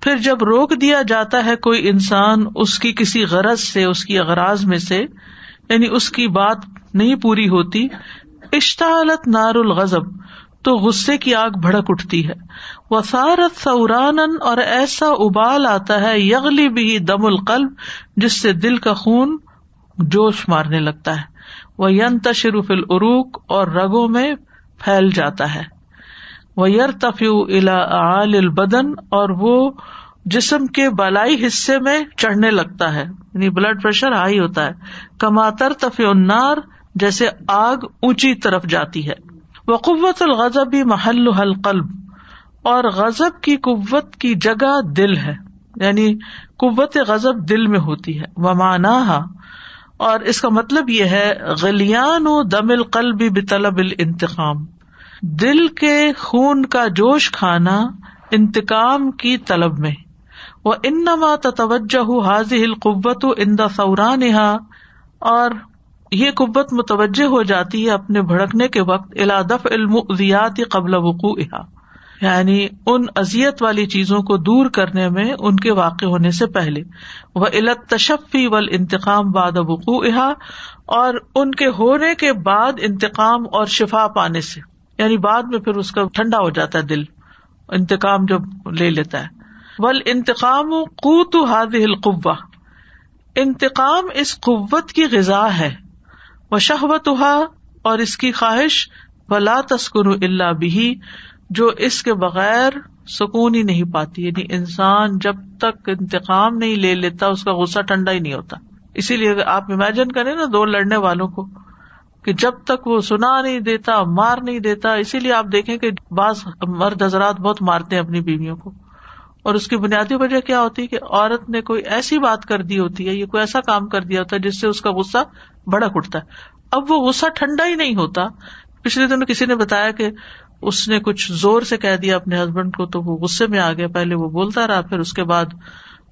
پھر جب روک دیا جاتا ہے کوئی انسان اس کی کسی غرض سے، اس کی اغراض میں سے یعنی اس کی بات نہیں پوری ہوتی اشتعالت نار الغضب، تو غصے کی آگ بھڑک اٹھتی ہے۔ وسارت سوران اور ایسا ابال آتا ہے، یغلی بھی دم القلب، جس سے دل کا خون جوش مارنے لگتا ہے۔ وہ ین تشرف العروق اور رگوں میں پھیل جاتا ہے۔ وہ یر تفیو الا البدن اور وہ جسم کے بالائی حصے میں چڑھنے لگتا ہے۔ یعنی بلڈ پریشر ہائی ہوتا ہے۔ کماتر تفی النار، جیسے آگ اونچی طرف جاتی ہے۔ وہ قوت الغضب محل حل قلب اور غزب کی قوت کی جگہ دل ہے۔ یعنی قوت غزب دل میں ہوتی ہے۔ وہ مانا اور اس کا مطلب یہ ہے، غلیان و دم القلب بطلب الانتقام۔ دل کے خون کا جوش کھانا انتقام کی طلب میں۔ وہ انما توجہ حاضی القوت ان دا سوران اور یہ قوت متوجہ ہو جاتی ہے اپنے بھڑکنے کے وقت الادف علم قبل وقوع یعنی ان ازیت والی چیزوں کو دور کرنے میں ان کے واقع ہونے سے پہلے۔ وہ علت تشفی ول انتقام باد وقوع اور ان کے ہونے کے بعد انتقام اور شفا پانے سے۔ یعنی بعد میں پھر اس کا ٹھنڈا ہو جاتا ہے دل، انتقام جب لے لیتا ہے۔ ول انتقام قوت ہاد القوا انتقام اس قوت کی غذا ہے۔ وہ شہوت اور اس کی خواہش، ولا تسکن اللہ بھی جو اس کے بغیر سکون ہی نہیں پاتی۔ یعنی انسان جب تک انتقام نہیں لے لیتا، اس کا غصہ ٹھنڈا ہی نہیں ہوتا۔ اسی لیے آپ امیجن کریں نا دو لڑنے والوں کو کہ جب تک وہ سنا نہیں دیتا، مار نہیں دیتا، اسی لیے آپ دیکھیں کہ بعض مرد حضرات بہت مارتے ہیں اپنی بیویوں کو۔ اور اس کی بنیادی وجہ کیا ہوتی ہے کہ عورت نے کوئی ایسی بات کر دی ہوتی ہے، یا کوئی ایسا کام کر دیا ہوتا ہے جس سے اس کا غصہ بڑک اٹھتا ہے۔ اب وہ غصہ ٹھنڈا ہی نہیں ہوتا۔ پچھلے دنوں کسی نے بتایا کہ اس نے کچھ زور سے کہہ دیا اپنے ہسبینڈ کو، تو وہ غصے میں آ گیا۔ پہلے وہ بولتا رہا، پھر اس کے بعد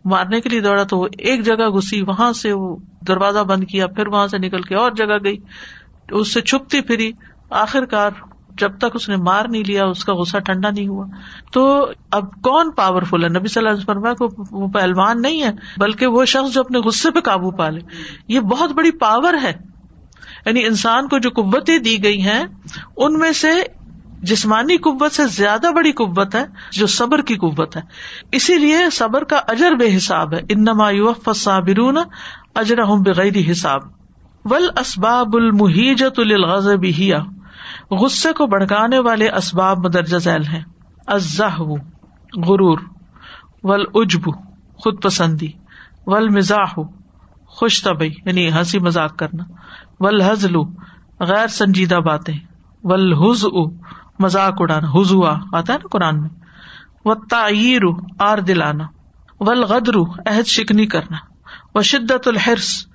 مارنے کے لیے دوڑا، تو وہ ایک جگہ گھسی، وہاں سے وہ دروازہ بند کیا، پھر وہاں سے نکل کے اور جگہ گئی۔ اس سے چھپتی پھری۔ آخر کار جب تک اس نے مار نہیں لیا، اس کا غصہ ٹھنڈا نہیں ہوا۔ تو اب کون پاورفل ہے؟ نبی صلی اللہ علیہ وسلم کو وہ پہلوان نہیں ہے، بلکہ وہ شخص جو اپنے غصے پہ قابو پا لے۔ یہ بہت بڑی پاور ہے۔ یعنی انسان کو جو قوتیں دی گئی ہیں، ان میں سے جسمانی قوت سے زیادہ بڑی قوت ہے، جو صبر کی قوت ہے۔ اسی لیے صبر کا اجر بے حساب ہے۔ انما صابرون اجر ہوں بغیر حساب۔ ول اسباب المحیجت الغضبیہ غصے کو بڑھکانے والے اسباب مدرجہ ذیل ہیں۔ ازہ غرور۔ ول اجب خود پسندی ول مزاح خوش طبی یعنی ہنسی مذاق کرنا۔ ول حضل غیر سنجیدہ باتیں۔ ول حز مذاق اڑانا۔ حضوا آتا ہے نا قرآن میں۔ و تعیر آر دلانا۔ ول غدر عہد شکنی کرنا۔ و شدت الحرس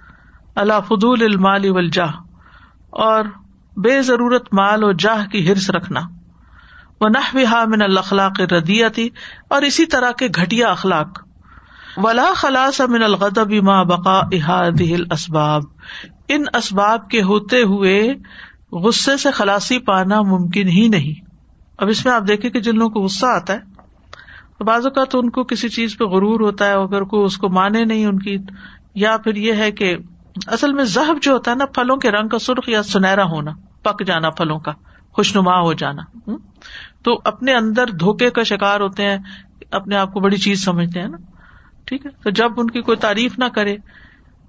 اللہ فضول المال والجاہ اور بے ضرورت مال و جاہ کی ہرس رکھنا۔ وہ نہ من الخلاق ردیتی اور اسی طرح کے گٹیا اخلاق۔ ولا خلاص من الغضب ما بقا احادہ الاسباب، ان اسباب کے ہوتے ہوئے غصے سے خلاصی پانا ممکن ہی نہیں۔ اب اس میں آپ دیکھیں کہ جن لوگوں کو غصہ آتا ہے، بعض اوقات ان کو کسی چیز پہ غرور ہوتا ہے، اگر کوئی اس کو مانے نہیں ان کی، یا پھر یہ ہے کہ اصل میں ذہب جو ہوتا ہے نا، پھلوں کے رنگ کا سرخ یا سنہرا ہونا، پک جانا پھلوں کا، خوشنما ہو جانا تو اپنے اندر دھوکے کا شکار ہوتے ہیں، اپنے آپ کو بڑی چیز سمجھتے ہیں نا، ٹھیک ہے؟ تو جب ان کی کوئی تعریف نہ کرے،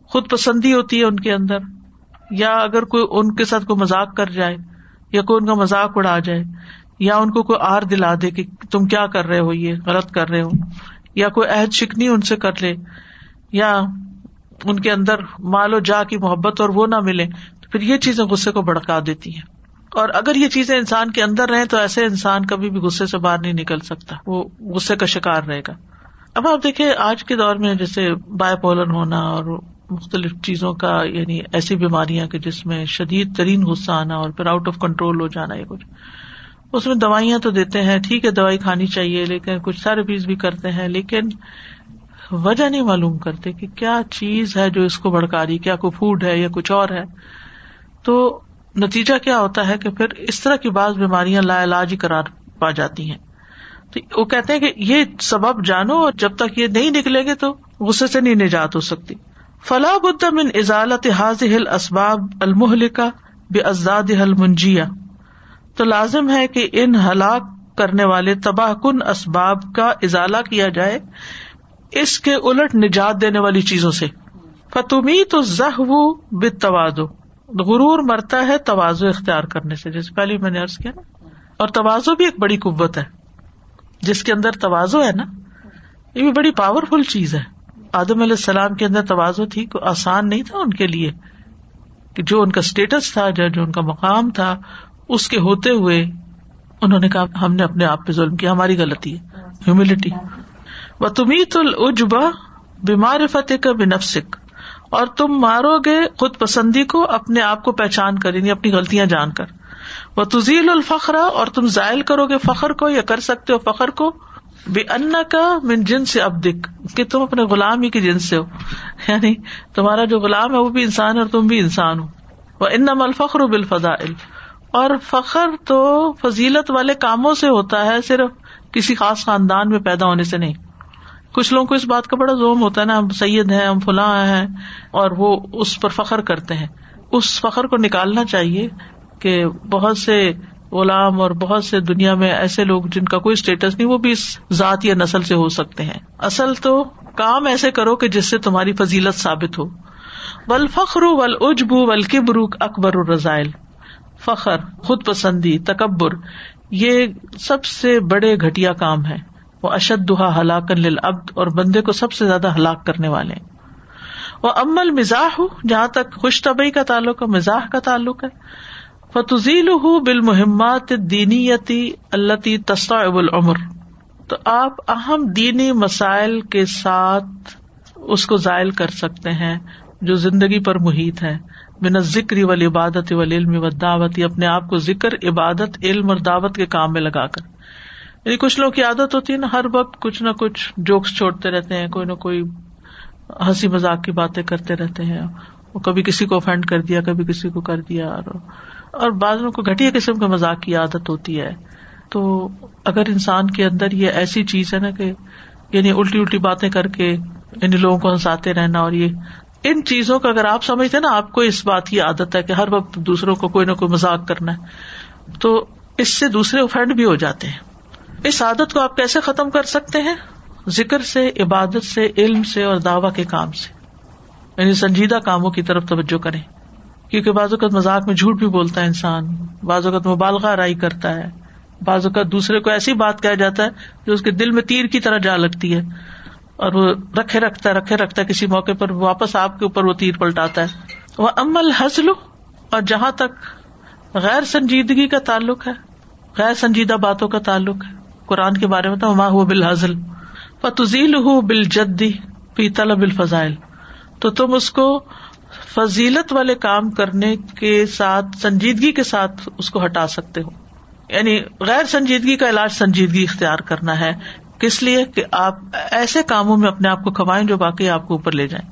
خود پسندی ہوتی ہے ان کے اندر، یا اگر کوئی ان کے ساتھ کوئی مزاق کر جائے، یا کوئی ان کا مزاق اڑا جائے، یا ان کو کوئی آر دلا دے کہ تم کیا کر رہے ہو یہ، غلط کر رہے ہو، یا کوئی عہد شکنی ان سے کر لے، یا ان کے اندر مال و جا کی محبت اور وہ نہ ملے، تو پھر یہ چیزیں غصے کو بڑکا دیتی ہیں۔ اور اگر یہ چیزیں انسان کے اندر رہیں، تو ایسے انسان کبھی بھی غصے سے باہر نہیں نکل سکتا۔ وہ غصے کا شکار رہے گا۔ اب آپ دیکھیں، آج کے دور میں جیسے بائی پولن ہونا اور مختلف چیزوں کا یعنی ایسی بیماریاں کہ جس میں شدید ترین غصہ آنا اور پھر آؤٹ آف کنٹرول ہو جانا، یہ کچھ۔ اس میں دوائیاں تو دیتے ہیں، ٹھیک ہے، دوائی کھانی چاہیے، لیکن کچھ سارے پیس بھی کرتے ہیں، لیکن وجہ نہیں معلوم کرتے کہ کیا چیز ہے جو اس کو بڑکا رہی کیا کوئی فوڈ ہے یا کچھ اور ہے۔ تو نتیجہ کیا ہوتا ہے کہ پھر اس طرح کی بعض بیماریاں لا علاج ہی قرار پا جاتی ہیں۔ تو وہ کہتے ہیں کہ یہ سبب جانو اور جب تک یہ نہیں نکلے گے تو غصے سے نہیں نجات ہو سکتی۔ فلاح بدم ان ازالت حاضل اسباب المحلکا بے ازاد المنجیا تو لازم ہے کہ ان ہلاک کرنے والے تباہ کن اسباب کا ازالہ کیا جائے۔ اس کے الٹ نجات دینے والی چیزوں سے۔ فتمی تو زہ بے توازو غرور مرتا ہے توازو اختیار کرنے سے۔ جیسے پہلے میں نے ارض کیا نا۔ اور توازو بھی ایک بڑی قوت ہے۔ جس کے اندر توازو ہے نا، یہ بھی بڑی پاورفل چیز ہے۔ آدم علیہ السلام کے اندر توازو تھی آسان نہیں تھا ان کے لیے۔ کہ جو ان کا اسٹیٹس تھا، جو ان کا مقام تھا، اس کے ہوتے ہوئے انہوں نے کہا، ہم نے اپنے آپ پہ ظلم کیا، ہماری غلطی ہے۔ ہیوملٹی و تمہیں تو بیمار فتح کا بنفسک اور تم مارو گے خود پسندی کو اپنے آپ کو پہچان کر یعنی اپنی غلطیاں جان کر۔ وہ تزیل الفخرا اور تم ظائل کرو گے فخر کو یا کر سکتے ہو فخر کو۔ بے ان کا من جن سے اب دکھ کہ تم اپنے غلام ہی کی جن سے ہو۔ یعنی تمہارا جو غلام ہے وہ بھی انسان ہے اور تم بھی انسان ہو۔ وہ ان الفخر بالفضا اور فخر تو فضیلت والے کاموں سے ہوتا ہے، صرف کسی خاص خاندان میں پیدا ہونے سے نہیں۔ کچھ لوگوں کو اس بات کا بڑا زوم ہوتا ہے نا، ہم سید ہیں، ہم فلاں ہیں، اور وہ اس پر فخر کرتے ہیں۔ اس فخر کو نکالنا چاہیے کہ بہت سے غلام اور بہت سے دنیا میں ایسے لوگ جن کا کوئی اسٹیٹس نہیں، وہ بھی اس ذات یا نسل سے ہو سکتے ہیں۔ اصل تو کام ایسے کرو کہ جس سے تمہاری فضیلت ثابت ہو۔ ول فخر ول اجبو ول کبرو اکبر الرزائل۔ فخر، خود پسندی، تکبر، یہ سب سے بڑے گٹیا کام ہے وہ اشد دہا ہلاک ابد اور بندے کو سب سے زیادہ ہلاک کرنے والے وہ امل مزاح جہاں تک خوش طبی کا تعلق ہے، مزاح کا تعلق ہے۔ فتزیل ہُ بال مہمات دینیتی اللہ تصاب العمر۔ تو آپ اہم دینی مسائل کے ساتھ اس کو ذائل کر سکتے ہیں جو زندگی پر محیط ہے بنا ذکر و عبادت و علم و دعوت اپنے آپ کو ذکر، عبادت، علم اور دعوت کے کام میں لگا کر۔ یعنی کچھ لوگ کی عادت ہوتی ہے نا، ہر وقت کچھ نہ کچھ جوکس چھوڑتے رہتے ہیں، کوئی نہ کوئی ہنسی مزاق کی باتیں کرتے رہتے ہیں وہ کبھی کسی کو افینڈ کر دیا، کبھی کسی کو کر دیا، اور بعض کو گٹیا قسم کے مزاق کی عادت ہوتی ہے۔ تو اگر انسان کے اندر یہ ایسی چیز ہے نا کہ یعنی الٹی الٹی باتیں کر کے یعنی لوگوں کو ہنساتے رہنا، اور یہ ان چیزوں کا اگر آپ سمجھتے نا، آپ کو اس بات کی عادت ہے کہ ہر وقت دوسروں کو کوئی نہ کوئی مزاق کرنا ہے۔ تو اس سے دوسرے افینڈ بھی ہو جاتے ہیں۔ اس عادت کو آپ کیسے ختم کر سکتے ہیں؟ ذکر سے، عبادت سے، علم سے اور دعوی کے کام سے۔ یعنی سنجیدہ کاموں کی طرف توجہ کریں۔ کیونکہ بعض اوقات مذاق میں جھوٹ بھی بولتا ہے انسان، بعض اوقات مبالغہ رائی کرتا ہے۔ بعض اوقات دوسرے کو ایسی بات کہا جاتا ہے جو اس کے دل میں تیر کی طرح جا لگتی ہے اور وہ رکھے رکھتا ہے، رکھے رکھتا ہے، کسی موقع پر واپس آپ کے اوپر وہ تیر پلٹاتا ہے۔ وہ امل حسل اور جہاں تک غیر سنجیدگی کا تعلق ہے، غیر سنجیدہ باتوں کا تعلق ہے۔ قرآن کے بارے میں تو ماں ہوا بالحضل فتزیل ہُو بال جدی پی طلب الفضائل تو تم اس کو فضیلت والے کام کرنے کے ساتھ، سنجیدگی کے ساتھ اس کو ہٹا سکتے ہو۔ یعنی غیر سنجیدگی کا علاج سنجیدگی اختیار کرنا ہے۔ کس لیے؟ کہ آپ ایسے کاموں میں اپنے آپ کو کمائیں جو باقی آپ کو اوپر لے جائیں۔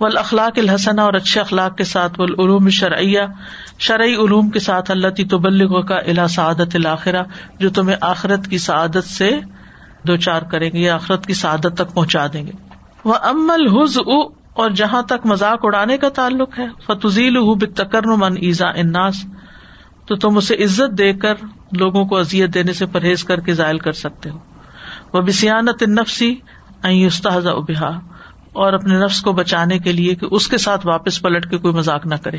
اخلاق الحسن اور اچھے اخلاق کے ساتھ ولعلوم شرعیہ شرعی علوم کے ساتھ اللہ تی تبلغ کا الا سعادت الآخرہ جو تمہیں آخرت کی سعادت سے دو چار کریں گے، یا آخرت کی سعادت تک پہنچا دیں گے۔ وہ امل حز اور جہاں تک مذاق اڑانے کا تعلق ہے فتوزیل بکر من ایزا اناس تو تم اسے عزت دے کر لوگوں کو ازیت دینے سے پرہیز کر کے ذائل کر سکتے ہو۔ وہ بسیانت نفسی استحض ابہا اور اپنے نفس کو بچانے کے لیے کہ اس کے ساتھ واپس پلٹ کے کوئی مذاق نہ کرے۔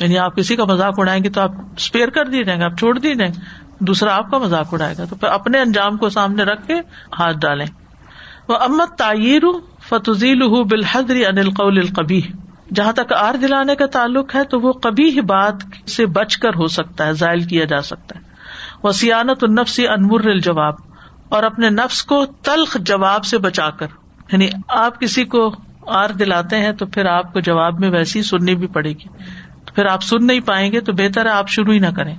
یعنی آپ کسی کا مذاق اڑائیں گے تو آپ اسپیئر کر دیے جائیں گے، آپ چھوڑ دیے جائیں گے۔ دوسرا آپ کا مذاق اڑائے گا، تو پھر اپنے انجام کو سامنے رکھ کے ہاتھ ڈالیں۔ وہ امت تعیر فتیل بالحدری انل قول القبی جہاں تک آر دلانے کا تعلق ہے تو وہ کبھی بات سے بچ کر ہو سکتا ہے ذائل کیا جا سکتا ہے۔ وہ سیانت النفسی انمر الجواب۔ اور اپنے نفس کو تلخ جواب سے بچا کر۔ یعنی آپ کسی کو آر دلاتے ہیں تو پھر آپ کو جواب میں ویسی سننی بھی پڑے گی۔ پھر آپ سن نہیں پائیں گے تو بہتر ہے آپ شروع ہی نہ کریں۔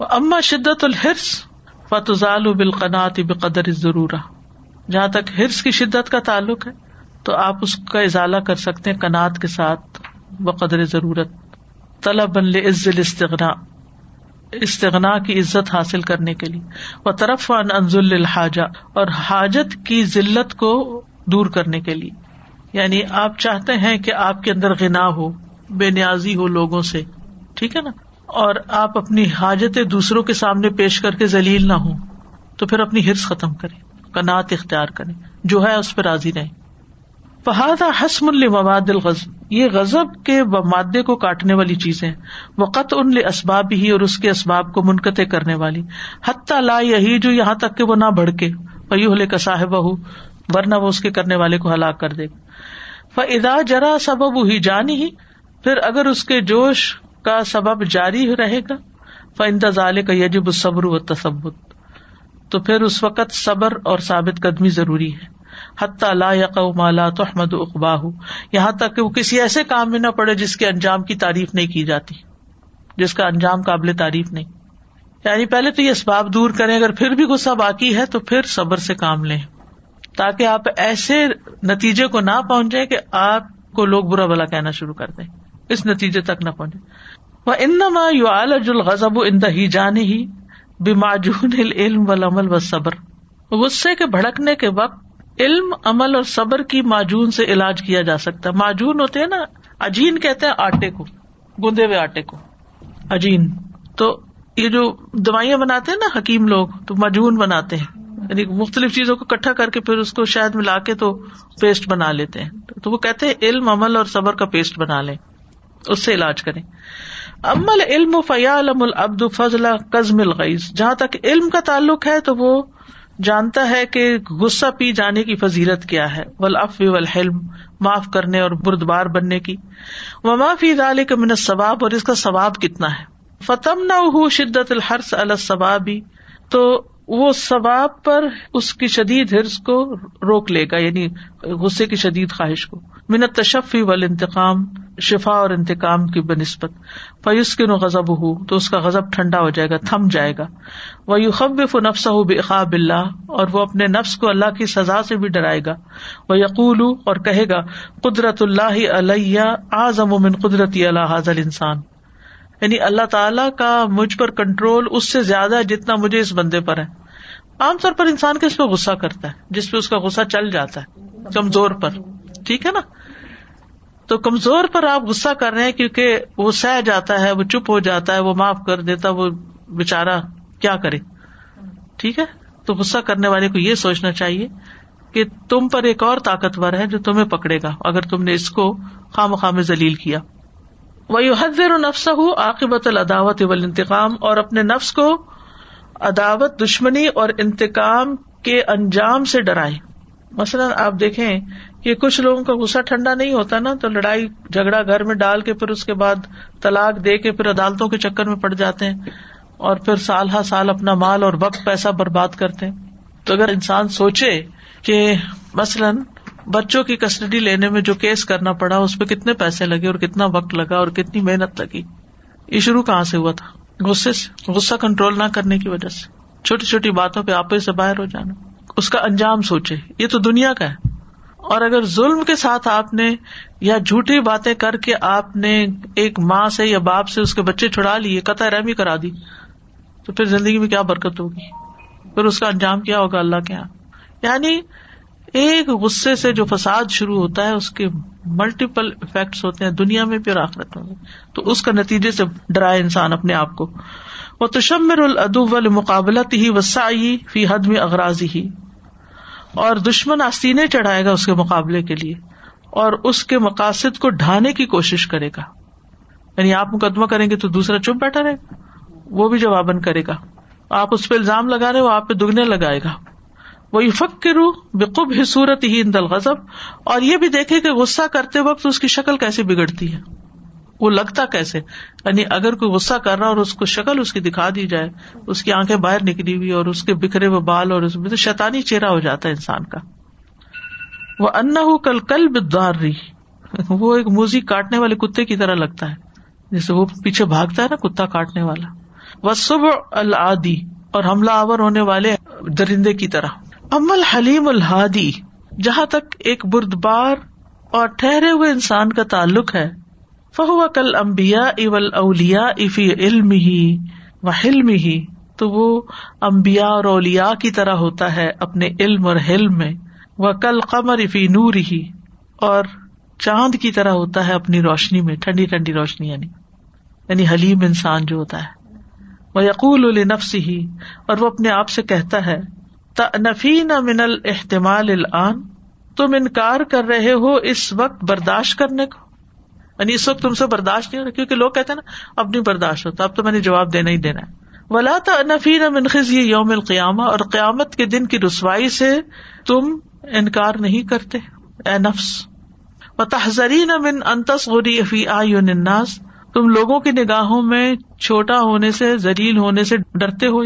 اما شدت الحرس فتوزال بالقناط بقدر ضرور جہاں تک ہرس کی شدت کا تعلق ہے تو آپ اس کا اضالہ کر سکتے ہیں کنات کے ساتھ بقدر ضرورت۔ طلب بن عزل استغنا استغنا کی عزت حاصل کرنے کے لیے۔ وہ طرف انزل الحاجہ اور حاجت کی ذلت کو دور کرنے کے لیے۔ یعنی آپ چاہتے ہیں کہ آپ کے اندر غنا ہو، بے نیازی ہو لوگوں سے، ٹھیک ہے نا؟ اور آپ اپنی حاجتیں دوسروں کے سامنے پیش کر کے ذلیل نہ ہو تو پھر اپنی ہرس ختم کرے کنات اختیار کرے جو ہے اس پہ راضی رہے فہذا حسم الماد الغز یہ غزب کے مادے کو کاٹنے والی چیزیں وقت ان اسباب ہی اور اس کے اسباب کو منقطع کرنے والی۔ حتیٰ لا یہی جو یہاں تک کہ وہ نہ بڑھکے۔ پیو کا صاحب ہو ورنہ وہ اس کے کرنے والے کو ہلاک کر دے گا۔ فدا جرا سبب ہی جانی ہی پھر اگر اس کے جوش کا سبب جاری رہے گا فنتظال کا یجب صبر و تصبت تو پھر اس وقت صبر اور ثابت قدمی ضروری ہے۔ حتیٰ لا یق مالا تو احمد اقبا یہاں تک کہ وہ کسی ایسے کام میں نہ پڑے جس کے انجام کی تعریف نہیں کی جاتی، جس کا انجام قابل تعریف نہیں۔ یعنی پہلے تو یہ اسباب دور کریں، اگر پھر بھی غصہ باقی ہے تو پھر صبر سے کام لیں۔ تاکہ آپ ایسے نتیجے کو نہ پہنچے کہ آپ کو لوگ برا بلا کہنا شروع کر دیں۔ اس نتیجے تک نہ پہنچے۔ وہ انما یو الغضب اندا ہی جانے ہی بماجون علم و عمل و صبر غصے کے بھڑکنے کے وقت علم، عمل اور صبر کی معجون سے علاج کیا جا سکتا۔ ہے معجون ہوتے ہیں نا اجین کہتے ہیں آٹے کو گندے ہوئے آٹے کو۔ اجین تو یہ جو دوائیاں بناتے ہیں نا حکیم لوگ، تو مجون بناتے ہیں۔ یعنی مختلف چیزوں کو اکٹھا کر کے پھر اس کو شاید ملا کے تو پیسٹ بنا لیتے ہیں۔ تو وہ کہتے ہیں علم عمل اور صبر کا پیسٹ بنا لیں۔ اس سے علاج کریں۔ امل علم فیا علم العبد فضل قزم الغیز جہاں تک علم کا تعلق ہے تو وہ جانتا ہے کہ غصہ پی جانے کی فضیلت کیا ہے۔ ولاف والحلم، معاف کرنے اور بردبار بننے کی۔ وہ معافی ڈالے کے من ثواب اور اس کا ثواب کتنا ہے۔ فتم نہ ہو شدت الحرس الصوابی تو وہ ثواب پر اس کی شدید ہرس کو روک لے گا یعنی غصے کی شدید خواہش کو۔ منت تشفی وال انتقام شفا اور انتقام کی بنسبت فیوس کے نو غزب ہو تو اس کا غزب ٹھنڈا ہو جائے گا، تھم جائے گا۔ وہ یو خبف و نفس ہو بقاب اللہ، اور وہ اپنے نفس کو اللہ کی سزا سے بھی ڈرائے گا۔ وہ یقول اور کہے گا، قدرت اللہ علیہ آزم و من قدرتی اللہ حاضل انسان یعنی اللہ تعالیٰ کا مجھ پر کنٹرول اس سے زیادہ جتنا مجھے اس بندے پر ہے۔ عام طور پر انسان کس پہ غصہ کرتا ہے، جس پہ اس کا غصہ چل جاتا ہے، کمزور پر۔ ٹھیک ہے نا؟ تو کمزور پر آپ غصہ کر رہے ہیں کیونکہ وہ سہ جاتا ہے، وہ چپ ہو جاتا ہے، وہ معاف کر دیتا، وہ بےچارا کیا کرے؟ ٹھیک ہے؟ تو غصہ کرنے والے کو یہ سوچنا چاہیے کہ تم پر ایک اور طاقتور ہے جو تمہیں پکڑے گا، اگر تم نے اس کو خام خام ذلیل کیا۔ وہ حضر نفس ہو عاقبت العداوت اول انتقام اور اپنے نفس کو عداوت، دشمنی اور انتقام کے انجام سے ڈرائے مثلاً آپ دیکھیں کہ کچھ لوگوں کا غصہ ٹھنڈا نہیں ہوتا نا، تو لڑائی، جھگڑا گھر میں ڈال کے پھر اس کے بعد طلاق دے کے پھر عدالتوں کے چکر میں پڑ جاتے ہیں اور پھر سال ہر سال اپنا مال اور وقت پیسہ برباد کرتے ہیں۔ تو اگر انسان سوچے کہ مثلاً بچوں کی کسٹڈی لینے میں جو کیس کرنا پڑا، اس پہ کتنے پیسے لگے اور کتنا وقت لگا اور کتنی محنت لگی؟ یہ شروع کہاں سے ہوا تھا؟ غصے سے، غصہ کنٹرول نہ کرنے کی وجہ سے۔ چھوٹی چھوٹی باتوں پہ آپ سے باہر ہو جانا۔ اس کا انجام سوچے، یہ تو دنیا کا ہے۔ اور اگر ظلم کے ساتھ آپ نے یا جھوٹی باتیں کر کے آپ نے ایک ماں سے یا باپ سے اس کے بچے چھڑا لیے، قطع رحمی کرا دی، تو پھر زندگی میں کیا برکت ہوگی؟ پھر اس کا انجام کیا ہوگا اللہ کے یہاں یعنی ایک غصے سے جو فساد شروع ہوتا ہے، اس کے ملٹیپل افیکٹس ہوتے ہیں، دنیا میں بھی اور آخرت میں تو اس کا نتیجے سے ڈرائے انسان اپنے آپ کو۔ وہ تشمر العدو مقابلت ہی وسائی فی حد میں اغراضی ہی اور دشمن آستینے چڑھائے گا اس کے مقابلے کے لیے۔ اور اس کے مقاصد کو ڈھانے کی کوشش کرے گا۔ یعنی آپ مقدمہ کریں گے تو دوسرا چپ بیٹھا رہے گا۔ وہ بھی جواباً کرے گا۔ آپ اس پہ الزام لگا رہے وہ آپ پہ دگنے لگائے گا۔ وہ فک بےقب ہی صورت ہی ان دل اور یہ بھی دیکھے کہ غصہ کرتے وقت اس کی شکل کیسے بگڑتی ہے۔ وہ لگتا کیسے؟ یعنی اگر کوئی غصہ کر رہا اور اس کو شکل اس کی دکھا دی جائے، اس کی آنکھیں باہر نکلی ہوئی اور اس کے بکھرے ہوئے بال اور اس میں تو شیتانی چہرہ ہو جاتا ہے انسان کا۔ وہ انا کل کل بدار رہی وہ ایک موزی کاٹنے والے کتے کی طرح لگتا ہے۔ جیسے وہ پیچھے بھاگتا ہے نا، کتا کاٹنے والا۔ وہ صبح العادی اور حملہ آور ہونے والے درندے کی طرح۔ امل حلیم الحادی جہاں تک ایک بردبار اور ٹھہرے ہوئے انسان کا تعلق ہے فہو کل امبیا اول اولیا افی علم ہی و حلم ہی تو وہ امبیا اور اولیا کی طرح ہوتا ہے اپنے علم اور حلم میں وہ کل قمر افی نور ہی اور چاند کی طرح ہوتا ہے اپنی روشنی میں، ٹھنڈی ٹھنڈی روشنی یعنی یعنی حلیم انسان جو ہوتا ہے۔ وہ یقول النفس ہی اور وہ اپنے آپ سے کہتا ہے نفین من الحتمال الان تم انکار کر رہے ہو اس وقت برداشت کرنے کو۔ یعنی اس وقت تم سے برداشت نہیں ہو رہا، کیونکہ لوگ کہتے ہیں نا، اب نہیں برداشت ہوتا، اب تو میں نے جواب دینا ہی دینا ہے۔ ولا نفین منخذ یہ یوم القیامہ اور قیامت کے دن کی رسوائی سے تم انکار نہیں کرتے۔ اے نفس و تحزرین من انتس غری فی آناس تم لوگوں کی نگاہوں میں چھوٹا ہونے سے زلیل ہونے سے ڈرتے ہو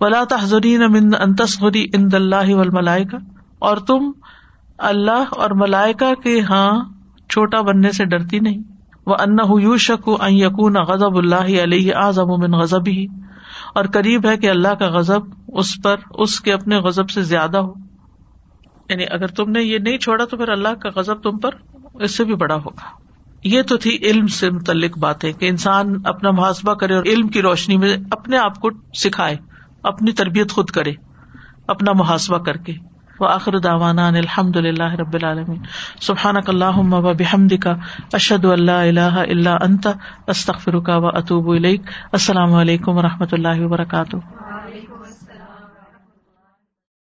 ولا تحزرین من انتصغری اند اللہ والملائکہ اور تم اللہ اور ملائکہ کے ہاں چھوٹا بننے سے ڈرتی نہیں۔ وہ ان یو ان یقون غضب اللہ علیہ اعظم من غضب ہی اور قریب ہے کہ اللہ کا غضب اس پر اس کے اپنے غضب سے زیادہ ہو۔ یعنی اگر تم نے یہ نہیں چھوڑا تو پھر اللہ کا غضب تم پر اس سے بھی بڑا ہوگا۔ یہ تو تھی علم سے متعلق بات ہے کہ انسان اپنا محاسبہ کرے اور علم کی روشنی میں اپنے آپ کو سکھائے۔ اپنی تربیت خود کرے، اپنا محاسبہ کر کے۔ وہ آخر داوانا الحمد اللہ رب العالمین۔ سبحان اللہ بحمد کا اشد اللہ اللہ اللہ انت استخر کا و اطوب السلام علیکم و رحمۃ اللہ وبرکاتہ۔